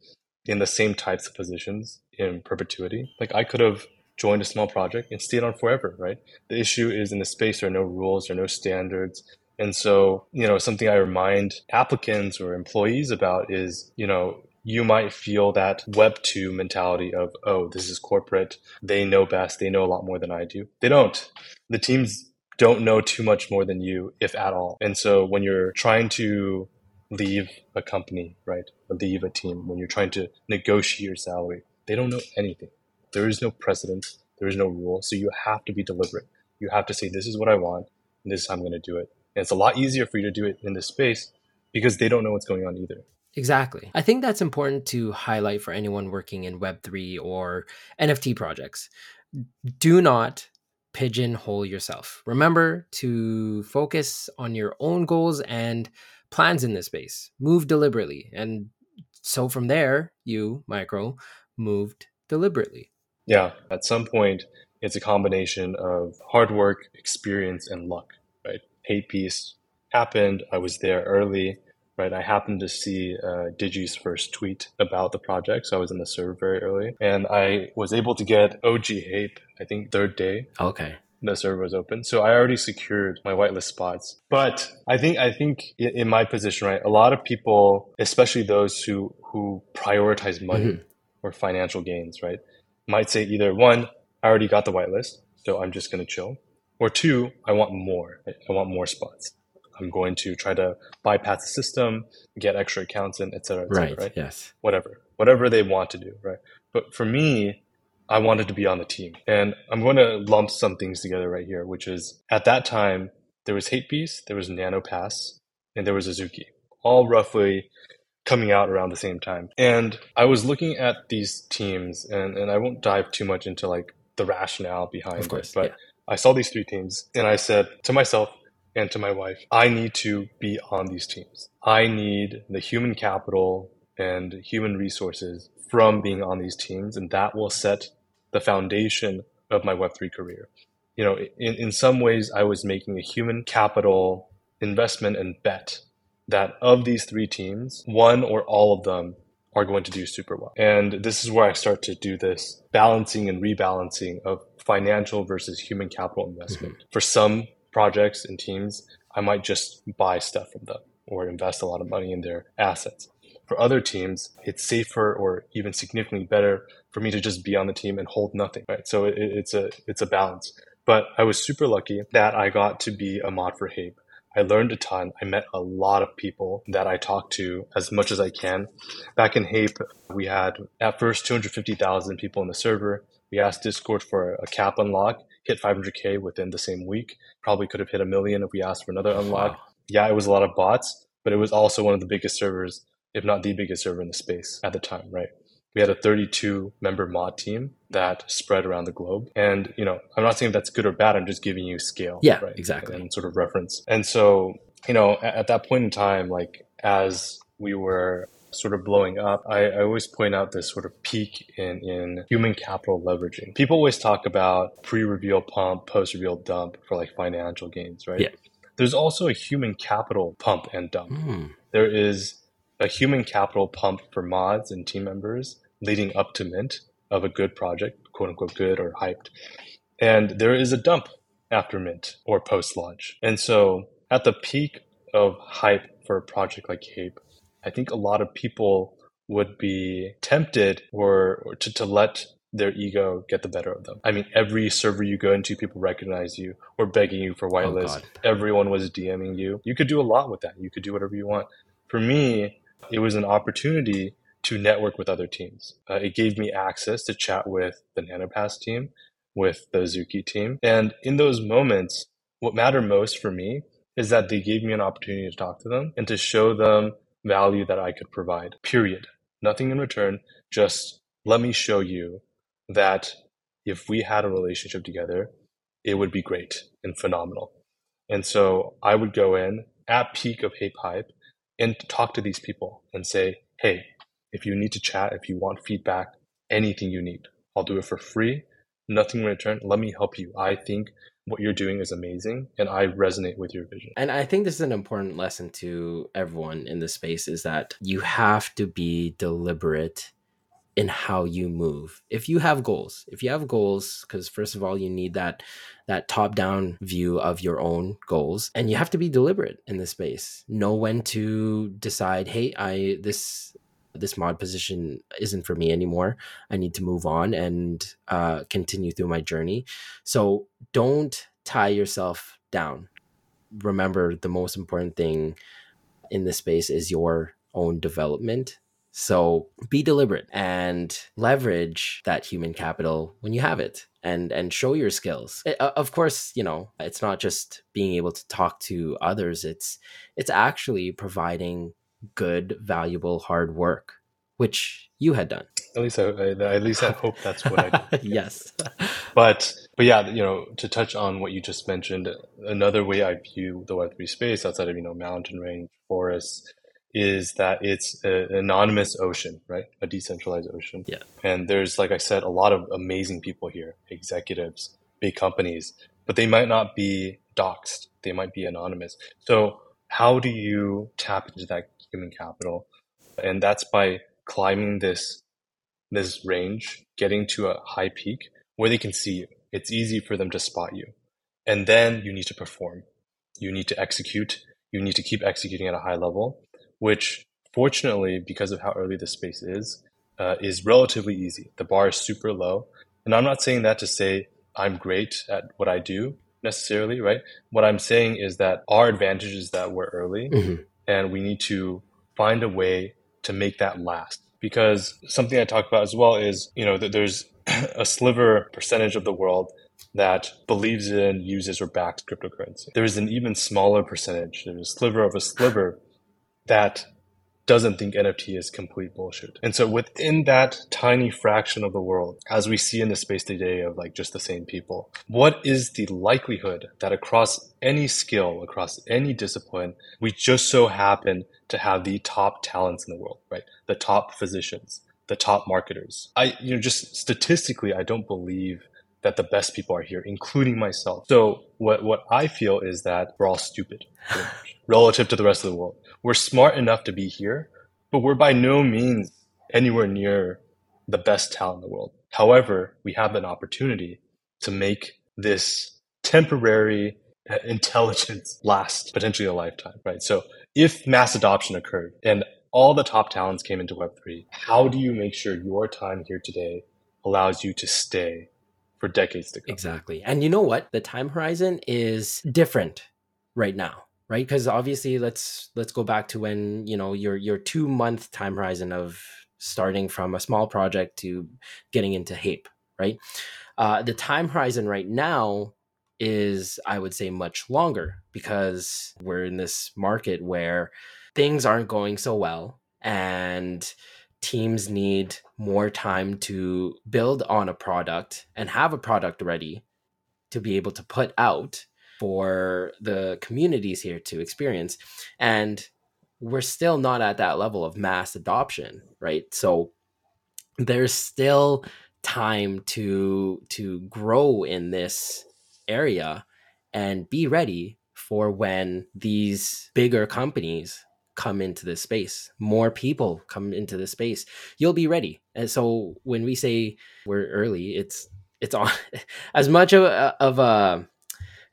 in the same types of positions in perpetuity. Like I could have joined a small project and stayed on forever, right? The issue is in the space there are no rules, there are no standards. And so, you know, something I remind applicants or employees about is, you know, you might feel that Web 2 mentality of, oh, this is corporate. They know best. They know a lot more than I do. They don't. The teams don't know too much more than you, if at all. And so when you're trying to leave a company, right, leave a team, when you're trying to negotiate your salary, they don't know anything. There is no precedent. There is no rule. So you have to be deliberate. You have to say, this is what I want, and this is how I'm going to do it. And it's a lot easier for you to do it in this space because they don't know what's going on either. Exactly. I think that's important to highlight for anyone working in Web3 or NFT projects. Do not pigeonhole yourself. Remember to focus on your own goals and plans in this space. Move deliberately and So from there, you, Micro, moved deliberately. Yeah. At some point, it's a combination of hard work, experience, and luck, right? Hapebeast happened. I was there early, right? I happened to see uh, Digi's first tweet about the project. So I was in the server very early. And I was able to get OG Hate, I think, third day. Okay the server was open. So I already secured my whitelist spots. But I think I think in my position, right, a lot of people, especially those who who prioritize money mm-hmm. or financial gains, right, might say either one, I already got the whitelist, so I'm just gonna chill, or two, I want more. I want more spots. I'm going to try to bypass the system, get extra accounts in, et cetera, et cetera, right, right? Yes. Whatever. Whatever they want to do, right? But for me, I wanted to be on the team. And I'm going to lump some things together right here, which is at that time, there was Hapebeast, there was NanoPass, and there was Azuki, all roughly coming out around the same time. And I was looking at these teams, and, and I won't dive too much into like the rationale behind course, it, but yeah. I saw these three teams, and I said to myself and to my wife, I need to be on these teams. I need the human capital and human resources from being on these teams, and that will set the foundation of my Web3 career. You know, in, in some ways, I was making a human capital investment and bet that of these three teams, one or all of them are going to do super well. And this is where I start to do this balancing and rebalancing of financial versus human capital investment. Mm-hmm. For some projects and teams, I might just buy stuff from them or invest a lot of money in their assets. For other teams, it's safer or even significantly better for me to just be on the team and hold nothing, right? So it, it's a it's a balance. But I was super lucky that I got to be a mod for Hape. I learned a ton. I met a lot of people that I talked to as much as I can. Back in Hape, we had at first 250,000 people in the server. We asked Discord for a cap unlock, hit 500k within the same week. Probably could have hit a million if we asked for another unlock. Wow. Yeah, it was a lot of bots, but it was also one of the biggest servers, if not the biggest server in the space at the time, right? We had a 32 member mod team that spread around the globe. And, you know, I'm not saying that's good or bad. I'm just giving you scale. Yeah, right? exactly. And sort of reference. And so, you know, at, at that point in time, like as we were sort of blowing up, I, I, always point out this sort of peak in, in human capital leveraging. People always talk about pre-reveal pump, post-reveal dump for like financial gains, right? Yeah. There's also a human capital pump and dump. Mm. There is a human capital pump for mods and team members leading up to mint of a good project, quote unquote good or hyped. And there is a dump after mint or post launch. And so at the peak of hype for a project like Hape, I think a lot of people would be tempted or, or to, to let their ego get the better of them. I mean, every server you go into, people recognize you or begging you for whitelist. Oh Everyone was DMing you. You could do a lot with that. You could do whatever you want. For me, it was an opportunity to network with other teams. Uh, it gave me access to chat with the NanoPass team, with the Zuki team. And in those moments, what mattered most for me is that they gave me an opportunity to talk to them and to show them value that I could provide, period. Nothing in return, just let me show you that if we had a relationship together, it would be great and phenomenal. And so I would go in at peak of Hape Hype and talk to these people and say, hey, if you need to chat, if you want feedback, anything you need, I'll do it for free. Nothing in return. Let me help you. I think what you're doing is amazing and I resonate with your vision. And I think this is an important lesson to everyone in this space is that you have to be deliberate in how you move. If you have goals, if you have goals cuz first of all you need that that top-down view of your own goals and you have to be deliberate in this space. Know when to decide, "Hey, I this this mod position isn't for me anymore. I need to move on and uh, continue through my journey. So don't tie yourself down. Remember, the most important thing in this space is your own development. So be deliberate and leverage that human capital when you have it and and show your skills. It, of course, you know, it's not just being able to talk to others. It's it's actually providing good, valuable, hard work, which you had done. At least I, I at least I hope that's what I did. yes. but but yeah, you know, to touch on what you just mentioned, another way I view the Web three space outside of you know mountain range, forests, is that it's an anonymous ocean, right? A decentralized ocean. Yeah. And there's, like I said, a lot of amazing people here, executives, big companies, but they might not be doxxed. They might be anonymous. So how do you tap into that human capital? And that's by climbing this this range, getting to a high peak where they can see you. It's easy for them to spot you. And then you need to perform. You need to execute. You need to keep executing at a high level, which fortunately, because of how early the space is, uh, is relatively easy. The bar is super low. And I'm not saying that to say I'm great at what I do necessarily, right? What I'm saying is that our advantage is that we're early mm-hmm. And we need to find a way to make that last. Because something I talk about as well is, you know, that there's a sliver percentage of the world that believes in, uses, or backs cryptocurrency. There is an even smaller percentage, there's a sliver of a sliver that doesn't think NFT is complete bullshit. And so within that tiny fraction of the world, as we see in the space today of like just the same people, what is the likelihood that across any skill, across any discipline, we just so happen to have the top talents in the world, right? The top physicians, the top marketers. I, you know, just statistically, I don't believe that the best people are here, including myself. So what, what I feel is that we're all stupid relative to the rest of the world. We're smart enough to be here, but we're by no means anywhere near the best talent in the world. However, we have an opportunity to make this temporary uh, intelligence last potentially a lifetime, right? So if mass adoption occurred and all the top talents came into Web3, how do you make sure your time here today allows you to stay for decades to come. Exactly. And you know what? The time horizon is different right now, right? Because obviously let's let's go back to when, you know, your your 2 month time horizon of starting from a small project to getting into Hape, right? Uh, the time horizon right now is I would say much longer because we're in this market where things aren't going so well and teams need more time to build on a product and have a product ready to be able to put out for the communities here to experience. And we're still not at that level of mass adoption right? So there's still time to to grow in this area and be ready for when these bigger companies come into this space more people come into this space. You'll be ready. And so when we say we're early it's it's on as much of a, of a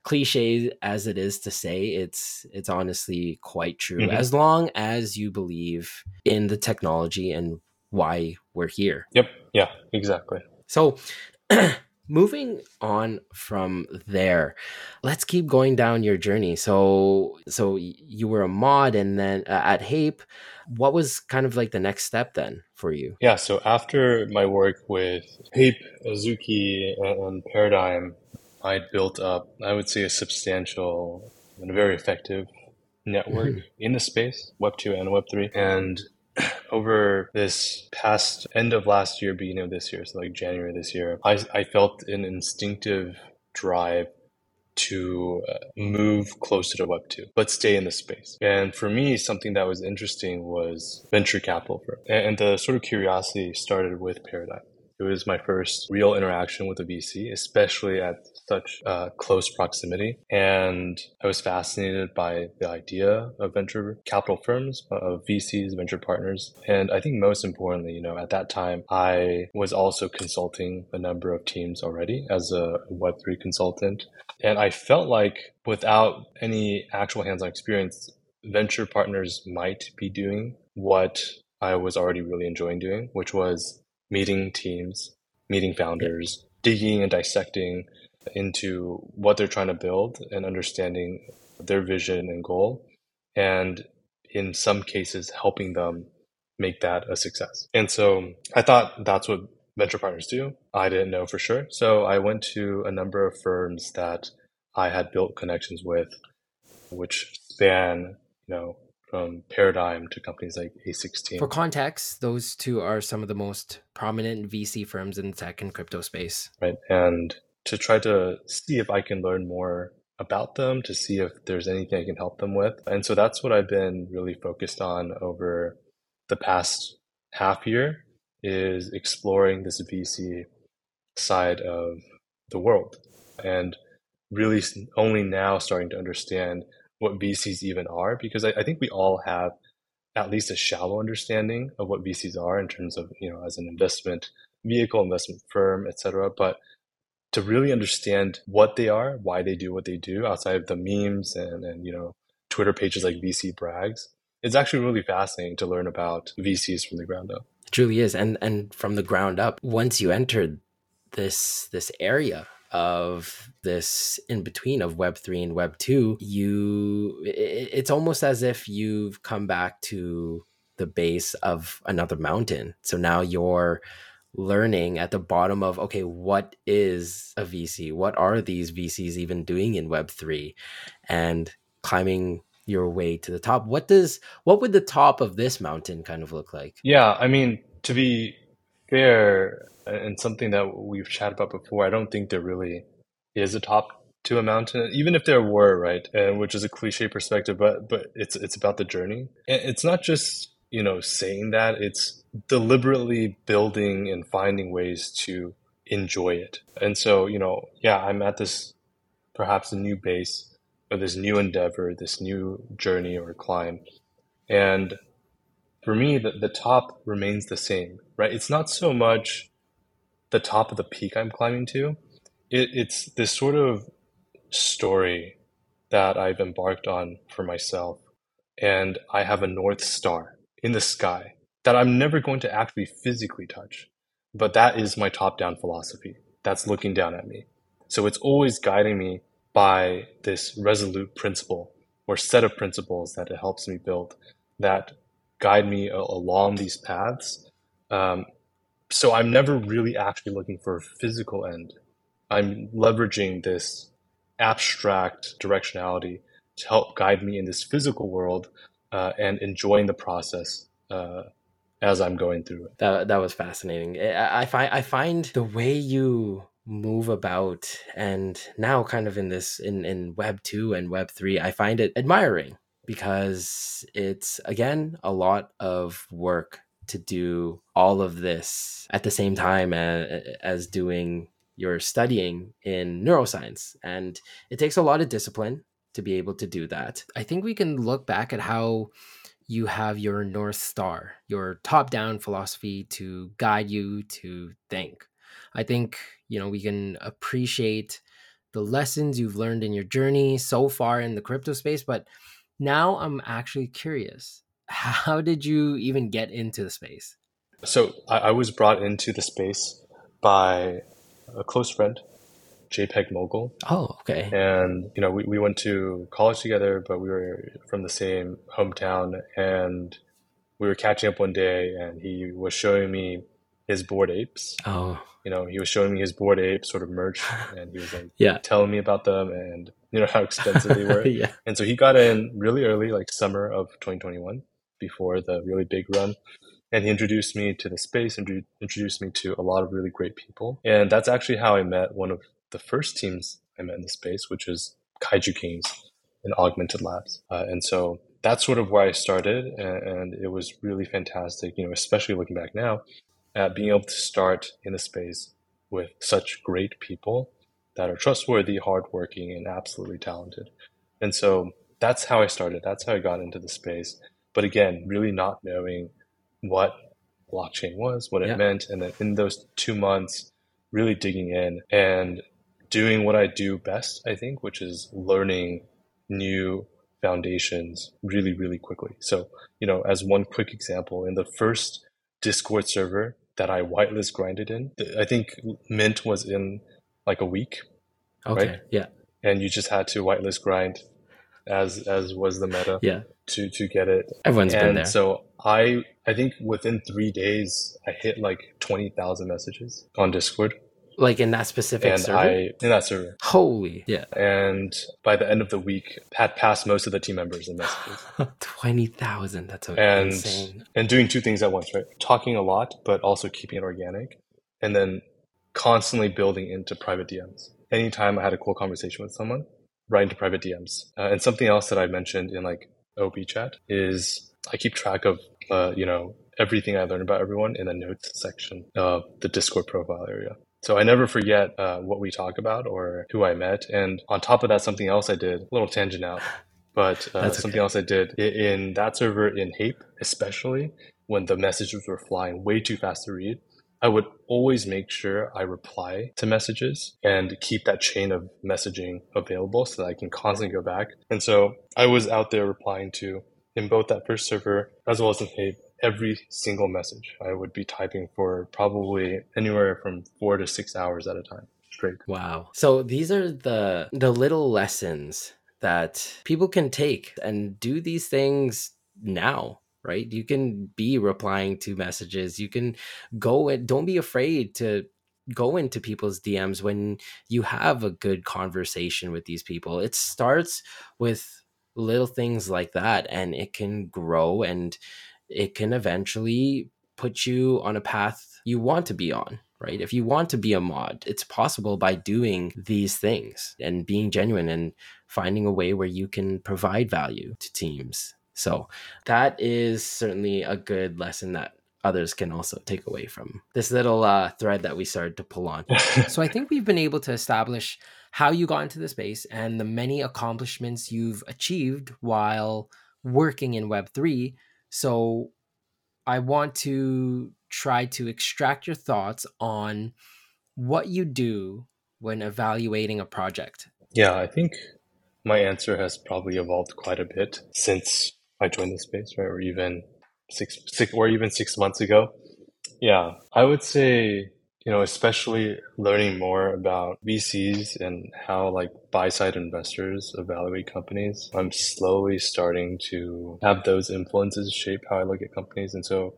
cliche as it is to say it's it's honestly quite true mm-hmm. as long as you believe in the technology and why we're here. Yep. Yeah exactly. So moving on from there let's keep going down your journey. So so you were a mod and then uh, at hape. What was kind of like the next step then for you? Yeah so after my work with hape azuki and paradigm i built up i would say a substantial and very effective network mm-hmm. in the space web 2 and web 3 and over this past end of last year, beginning of this year, so like January this year, I, I felt an instinctive drive to uh, move closer to Web 2, but stay in the space. And for me, something that was interesting was venture capital. And the sort of curiosity started with Paradigm. It was my first real interaction with a VC, especially at such uh, close proximity. And I was fascinated by the idea of venture capital firms, of VCs, venture partners. And I think most importantly, you know, at that time, I was also consulting a number of teams already as a Web3 consultant. And I felt like without any actual hands on experience, venture partners might be doing what I was already really enjoying doing, which was meeting teams, meeting founders, digging and dissecting into what they're trying to build and understanding their vision and goal. And in some cases, helping them make that a success. And so I thought that's what venture partners do. I didn't know for sure. So I went to a number of firms that I had built connections with, which span, you know, from Paradigm to companies like A16. For context, those two are some of the most prominent VC firms in the tech and crypto space. Right. And to try to see if I can learn more about them to see if there's anything I can help them with. And so that's what I've been really focused on over the past half year is exploring this VC side of the world and really only now starting to understand what VCs even are because I, I think we all have at least a shallow understanding of what VCs are in terms of you know as an investment vehicle, investment firm, etc. But to really understand what they are, why they do what they do, outside of the memes and, and you know Twitter pages like VC brags, it's actually really fascinating to learn about VCs from the ground up. It truly is, and and from the ground up. Once you entered this this area of this in between of web 3 and web 2 you it's almost as if you've come back to the base of another mountain so now you're learning at the bottom of okay what is a vc what are these vcs even doing in web 3 and climbing your way to the top. What does what would the top of this mountain kind of look like? Yeah i mean to be fair uh, and something that we've chatted about before i don't think there really is a top to a mountain even if there were right? And which is a cliche perspective but but it's it's about the journey. It's not just you know saying that it's deliberately building and finding ways to enjoy it. And so, you know, yeah, I'm at this perhaps a new base or this new endeavor, this new journey or climb. And for me, the, the top remains the same, right? It's not so much the top of the peak I'm climbing to. It, it's this sort of story that I've embarked on for myself. And I have a North Star in the sky that I'm never going to actually physically touch. But that is my top down philosophy. That's looking down at me. So it's always guiding me by this resolute principle or set of principles that it helps me build that guide me along these paths. Um, so I'm never really actually looking for a physical end. I'm leveraging this abstract directionality to help guide me in this physical world uh, and enjoying the process uh, as I'm going through it. That that was fascinating. I, I find I find the way you move about and now kind of in this in in web 2 and web 3 i find it admiring because it's again a lot of work to do all of this at the same time as, as doing your studying in neuroscience and it takes a lot of discipline to be able to do that i think we can look back at how you have your North Star, your top down philosophy to guide you to think. I think, you know, we can appreciate the lessons you've learned in your journey so far in the crypto space, but now I'm actually curious. How did you even get into the space? So I, I was brought into the space by a close friend JPEG Mogul. Oh, okay. And, you know, we, we went to college together, but we were from the same hometown. And we were catching up one day, and he was showing me his Bored Apes. Oh. You know, he was showing me his Bored Ape sort of merch, and he was like yeah. telling me about them and, you know, how expensive they were. yeah. And so he got in really early, like summer of 2021, before the really big run and he introduced me to the space and introduced me to a lot of really great people and that's actually how i met one of the first teams I met in the space, which was Kaiju Kings and Augminted Labs. Uh, and so that's sort of where I started, and, and, it was really fantastic. You know, especially looking back now, at being able to start in the space with such great people that are trustworthy, hardworking, and absolutely talented. And so that's how I started. That's how I got into the space. But again, really not knowing what blockchain was, what it yeah. meant, and then in those two months, really digging in and doing what I do best, I think, which is learning new foundations really, really quickly. So, you know, as one quick example, in the first Discord server that I whitelist grinded in, I think Mint was in like a week. Okay. Right? Yeah. And you just had to whitelist grind as as was the meta. Yeah. To to get it. Everyone's and been there. So I I think within three days I hit like twenty thousand messages on Discord like in that specific and server? I in that server. Holy, yeah. And by the end of the week, had passed most of the team members in messages. Twenty thousand. That's and, insane. And doing two things at once, right? Talking a lot, but also keeping it organic, and then constantly building into private DMs. Anytime I had a cool conversation with someone, right into private DMs. Uh, and something else that I mentioned in like OB chat is I keep track of, uh, you know, everything I learn about everyone in the notes section of the Discord profile area. So I never forget uh, what we talk about or who I met. And on top of that, something else I did, a little tangent out, but uh, something okay. else I did in that server in Hape, especially when the messages were flying way too fast to read, I would always make sure I reply to messages and keep that chain of messaging available so that I can constantly go back. And so I was out there replying to in both that first server as well as in Hape every single message. I would be typing for probably anywhere from four to six hours at a time straight. Wow. So these are the the little lessons that people can take and do these things now right? You can be replying to messages. You can go and don't be afraid to go into people's DMs when you have a good conversation with these people. It starts with little things like that and it can grow and it can eventually put you on a path you want to be on right if you want to be a mod it's possible by doing these things and being genuine and finding a way where you can provide value to teams so that is certainly a good lesson that others can also take away from this little uh, thread that we started to pull on. so I think we've been able to establish how you got into the space and the many accomplishments you've achieved while working in Web3. So I want to try to extract your thoughts on what you do when evaluating a project. Yeah, I think my answer has probably evolved quite a bit since I joined the space, right? Or even six, six, or even six months ago. Yeah, I would say, you know, especially learning more about VCs and how like buy side investors evaluate companies. I'm slowly starting to have those influences shape how I look at companies. And so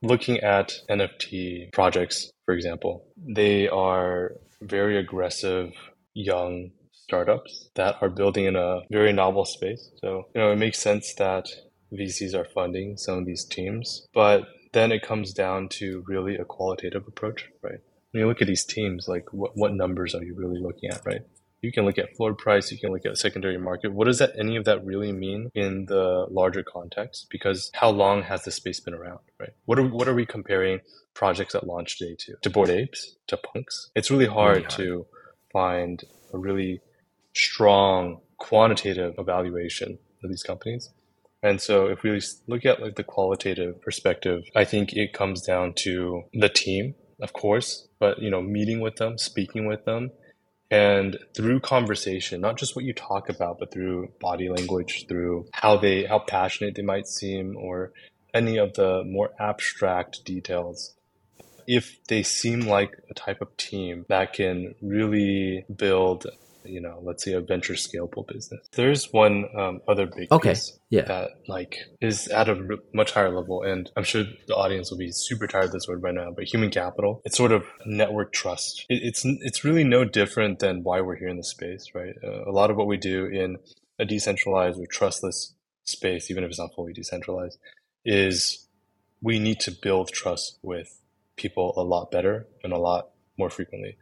looking at NFT projects, for example, they are very aggressive, young startups that are building in a very novel space. So, you know, it makes sense that VCs are funding some of these teams, but then it comes down to really a qualitative approach, right? When you look at these teams, like what, what numbers are you really looking at, right? You can look at floor price, you can look at secondary market. What does that any of that really mean in the larger context? Because how long has the space been around, right? What are what are we comparing projects at launch day to? To bored apes? To punks? It's really hard, really hard. to find a really strong quantitative evaluation of these companies. And so if we look at like the qualitative perspective, I think it comes down to the team, of course, but you know, meeting with them, speaking with them, and through conversation, not just what you talk about, but through body language, through how they how passionate they might seem or any of the more abstract details. If they seem like a type of team that can really build you know, let's say a venture scalable business. There's one um, other big okay. piece yeah. that like is at a much higher level, and I'm sure the audience will be super tired of this word by now. But human capital, it's sort of network trust. It, it's it's really no different than why we're here in the space, right? Uh, a lot of what we do in a decentralized or trustless space, even if it's not fully decentralized, is we need to build trust with people a lot better and a lot more frequently.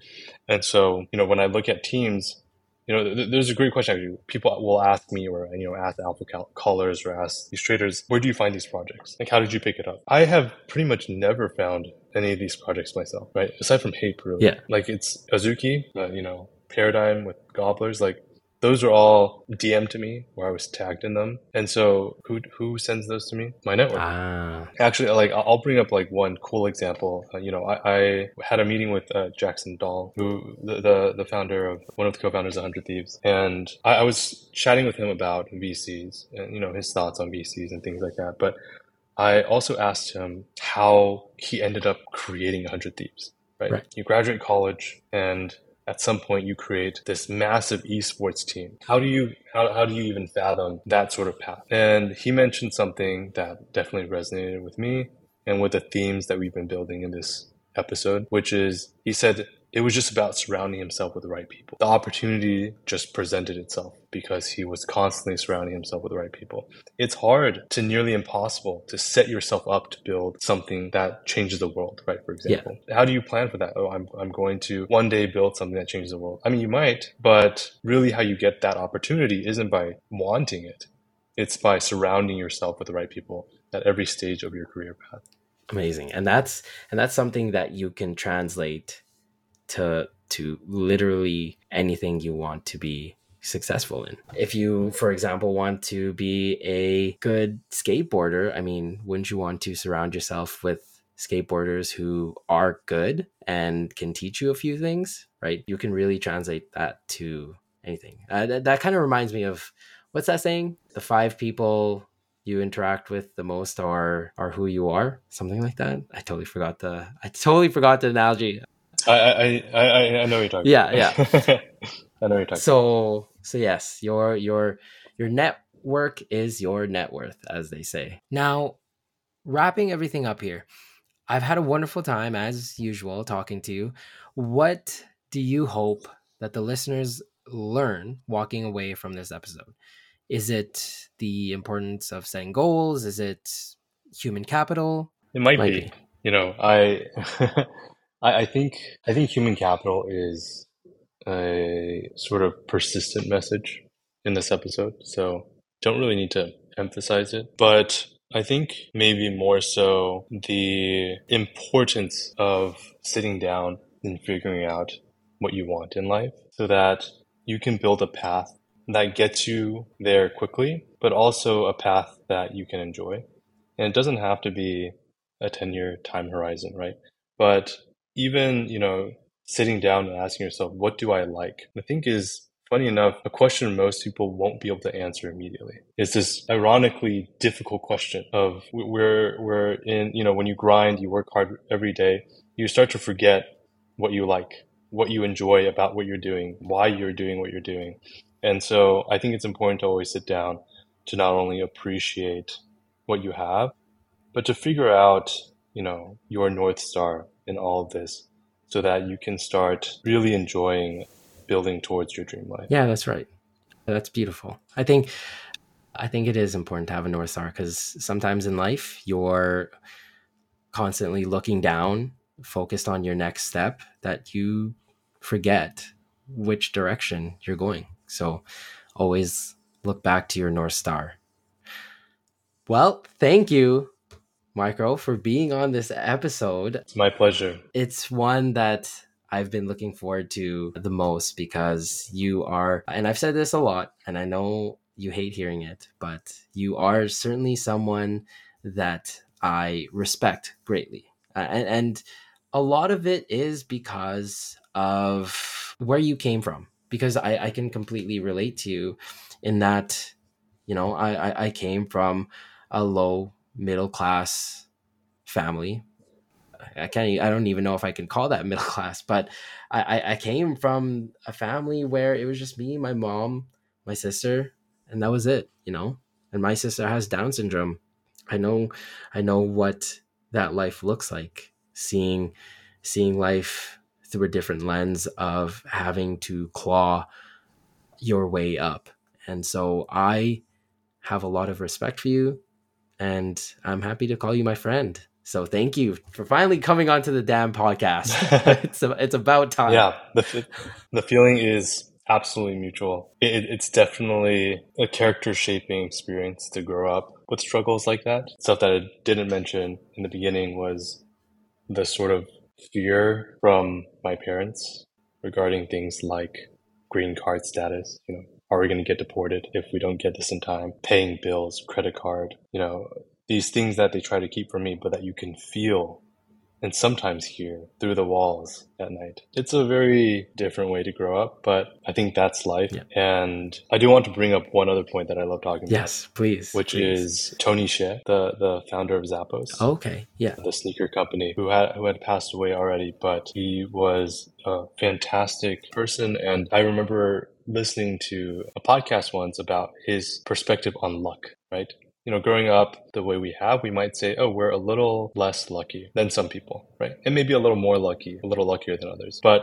And so, you know, when I look at teams, you know, th- there's a great question. Actually. People will ask me, or you know, ask alpha callers or ask these traders, where do you find these projects? Like, how did you pick it up? I have pretty much never found any of these projects myself, right? Aside from Hape, really. Yeah. Like it's Azuki, uh, you know, Paradigm with Gobblers. Like those are all DM to me where I was tagged in them. And so who who sends those to me? My network. Ah. Actually, like I'll bring up like one cool example. Uh, you know, I, I, had a meeting with uh, Jackson Dahl, who the, the, the founder of one of the co-founders of Hundred Thieves, and I, I was chatting with him about VCs and you know his thoughts on VCs and things like that. But I also asked him how he ended up creating Hundred Thieves. Right? right. You graduate college and at some point you create this massive esports team. How do you how, how do you even fathom that sort of path? And he mentioned something that definitely resonated with me and with the themes that we've been building in this episode, which is he said it was just about surrounding himself with the right people. The opportunity just presented itself because he was constantly surrounding himself with the right people. It's hard to nearly impossible to set yourself up to build something that changes the world, right? For example, yeah. how do you plan for that? Oh, I'm, I'm going to one day build something that changes the world. I mean, you might, but really how you get that opportunity isn't by wanting it. It's by surrounding yourself with the right people at every stage of your career path amazing and that's and that's something that you can translate to to literally anything you want to be successful in. If you, for example, want to be a good skateboarder, I mean, wouldn't you want to surround yourself with skateboarders who are good and can teach you a few things, right? You can really translate that to anything. Uh, that, that kind of reminds me of what's that saying? The five people you interact with the most are are who you are, something like that. I totally forgot the I totally forgot the analogy. I I I, I know you're talking. Yeah, yeah. I know you're talking. So so yes, your your your network is your net worth, as they say. Now, wrapping everything up here, I've had a wonderful time as usual talking to you. What do you hope that the listeners learn walking away from this episode? Is it the importance of setting goals? Is it human capital? It might, might be. be. You know, I I, I think I think human capital is a sort of persistent message in this episode. So don't really need to emphasize it. But I think maybe more so the importance of sitting down and figuring out what you want in life so that you can build a path that gets you there quickly, but also a path that you can enjoy. And it doesn't have to be a 10 year time horizon, right? But even, you know, sitting down and asking yourself, what do I like? I think is funny enough, a question most people won't be able to answer immediately. It's this ironically difficult question of where we're in, you know, when you grind, you work hard every day, you start to forget what you like, what you enjoy about what you're doing, why you're doing what you're doing. And so I think it's important to always sit down to not only appreciate what you have, but to figure out, you know, your North Star in all of this so that you can start really enjoying building towards your dream life. Yeah, that's right. That's beautiful. I think I think it is important to have a north star because sometimes in life you're constantly looking down, focused on your next step, that you forget which direction you're going. So always look back to your north star. Well, thank you Micro, for being on this episode. It's my pleasure. It's one that I've been looking forward to the most because you are, and I've said this a lot, and I know you hate hearing it, but you are certainly someone that I respect greatly. Uh, and, and a lot of it is because of where you came from, because I, I can completely relate to you in that, you know, I, I, I came from a low middle class family. I can't. I don't even know if I can call that middle class, but I, I came from a family where it was just me, my mom, my sister, and that was it. You know, and my sister has Down syndrome. I know, I know what that life looks like. Seeing, seeing life through a different lens of having to claw your way up, and so I have a lot of respect for you and I'm happy to call you my friend. So thank you for finally coming onto the damn podcast. it's a, it's about time. Yeah, the the feeling is absolutely mutual. It, it's definitely a character shaping experience to grow up with struggles like that. Stuff that I didn't mention in the beginning was the sort of fear from my parents regarding things like green card status. You know, are we going to get deported if we don't get this in time? Paying bills, credit card, you know, these things that they try to keep from me, but that you can feel and sometimes hear through the walls at night. It's a very different way to grow up, but I think that's life. Yeah. And I do want to bring up one other point that I love talking yes, about. Yes, please. Which please. is Tony Hsieh, the, the founder of Zappos. Okay, yeah. The sneaker company who had who had passed away already, but he was a fantastic person and I remember listening to a podcast once about his perspective on luck, right? you know, growing up the way we have, we might say, oh, we're a little less lucky than some people, right? And maybe a little more lucky, a little luckier than others. But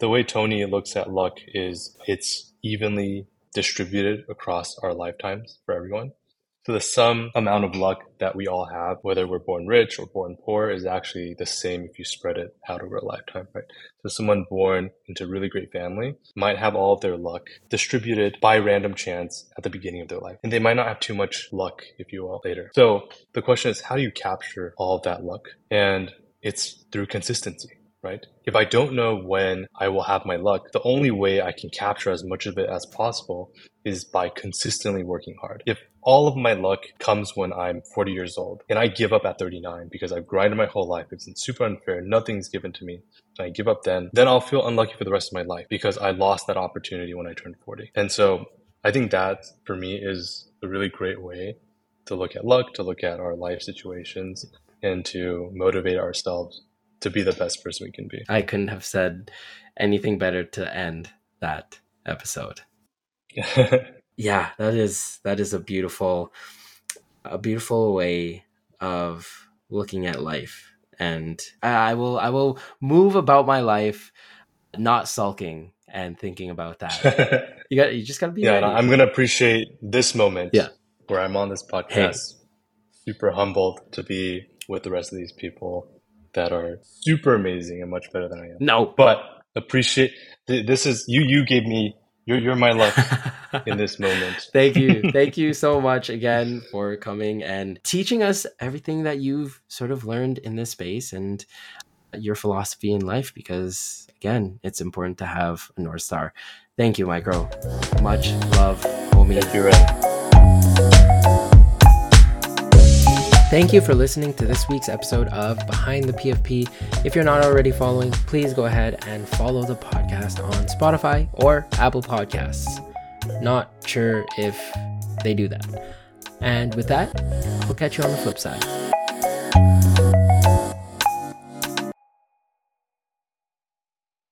the way Tony looks at luck is it's evenly distributed across our lifetimes for everyone. The sum amount of luck that we all have, whether we're born rich or born poor, is actually the same if you spread it out over a lifetime, right? So someone born into a really great family might have all of their luck distributed by random chance at the beginning of their life. And they might not have too much luck, if you will, later. So the question is, how do you capture all of that luck? And it's through consistency right? If I don't know when I will have my luck, the only way I can capture as much of it as possible is by consistently working hard. If all of my luck comes when I'm 40 years old and I give up at 39 because I've grinded my whole life, it's super unfair, nothing's given to me, and I give up then, then I'll feel unlucky for the rest of my life because I lost that opportunity when I turned 40. And so I think that for me is a really great way to look at luck, to look at our life situations, and to motivate ourselves to be the best person we can be. I couldn't have said anything better to end that episode. yeah, that is that is a beautiful a beautiful way of looking at life. And I will I will move about my life not sulking and thinking about that. you got you just got to be Yeah. I'm going to appreciate this moment yeah. where I'm on this podcast. Hey. Super humbled to be with the rest of these people that are super amazing and much better than I am. No, but appreciate this is you. You gave me you're you're my luck in this moment. Thank you, thank you so much again for coming and teaching us everything that you've sort of learned in this space and your philosophy in life. Because again, it's important to have a north star. Thank you, Micro. Much love, homie. Thank you, Ren. Thank you for listening to this week's episode of Behind the PFP. If you're not already following, please go ahead and follow the podcast on Spotify or Apple Podcasts. Not sure if they do that. And with that, we'll catch you on the flip side.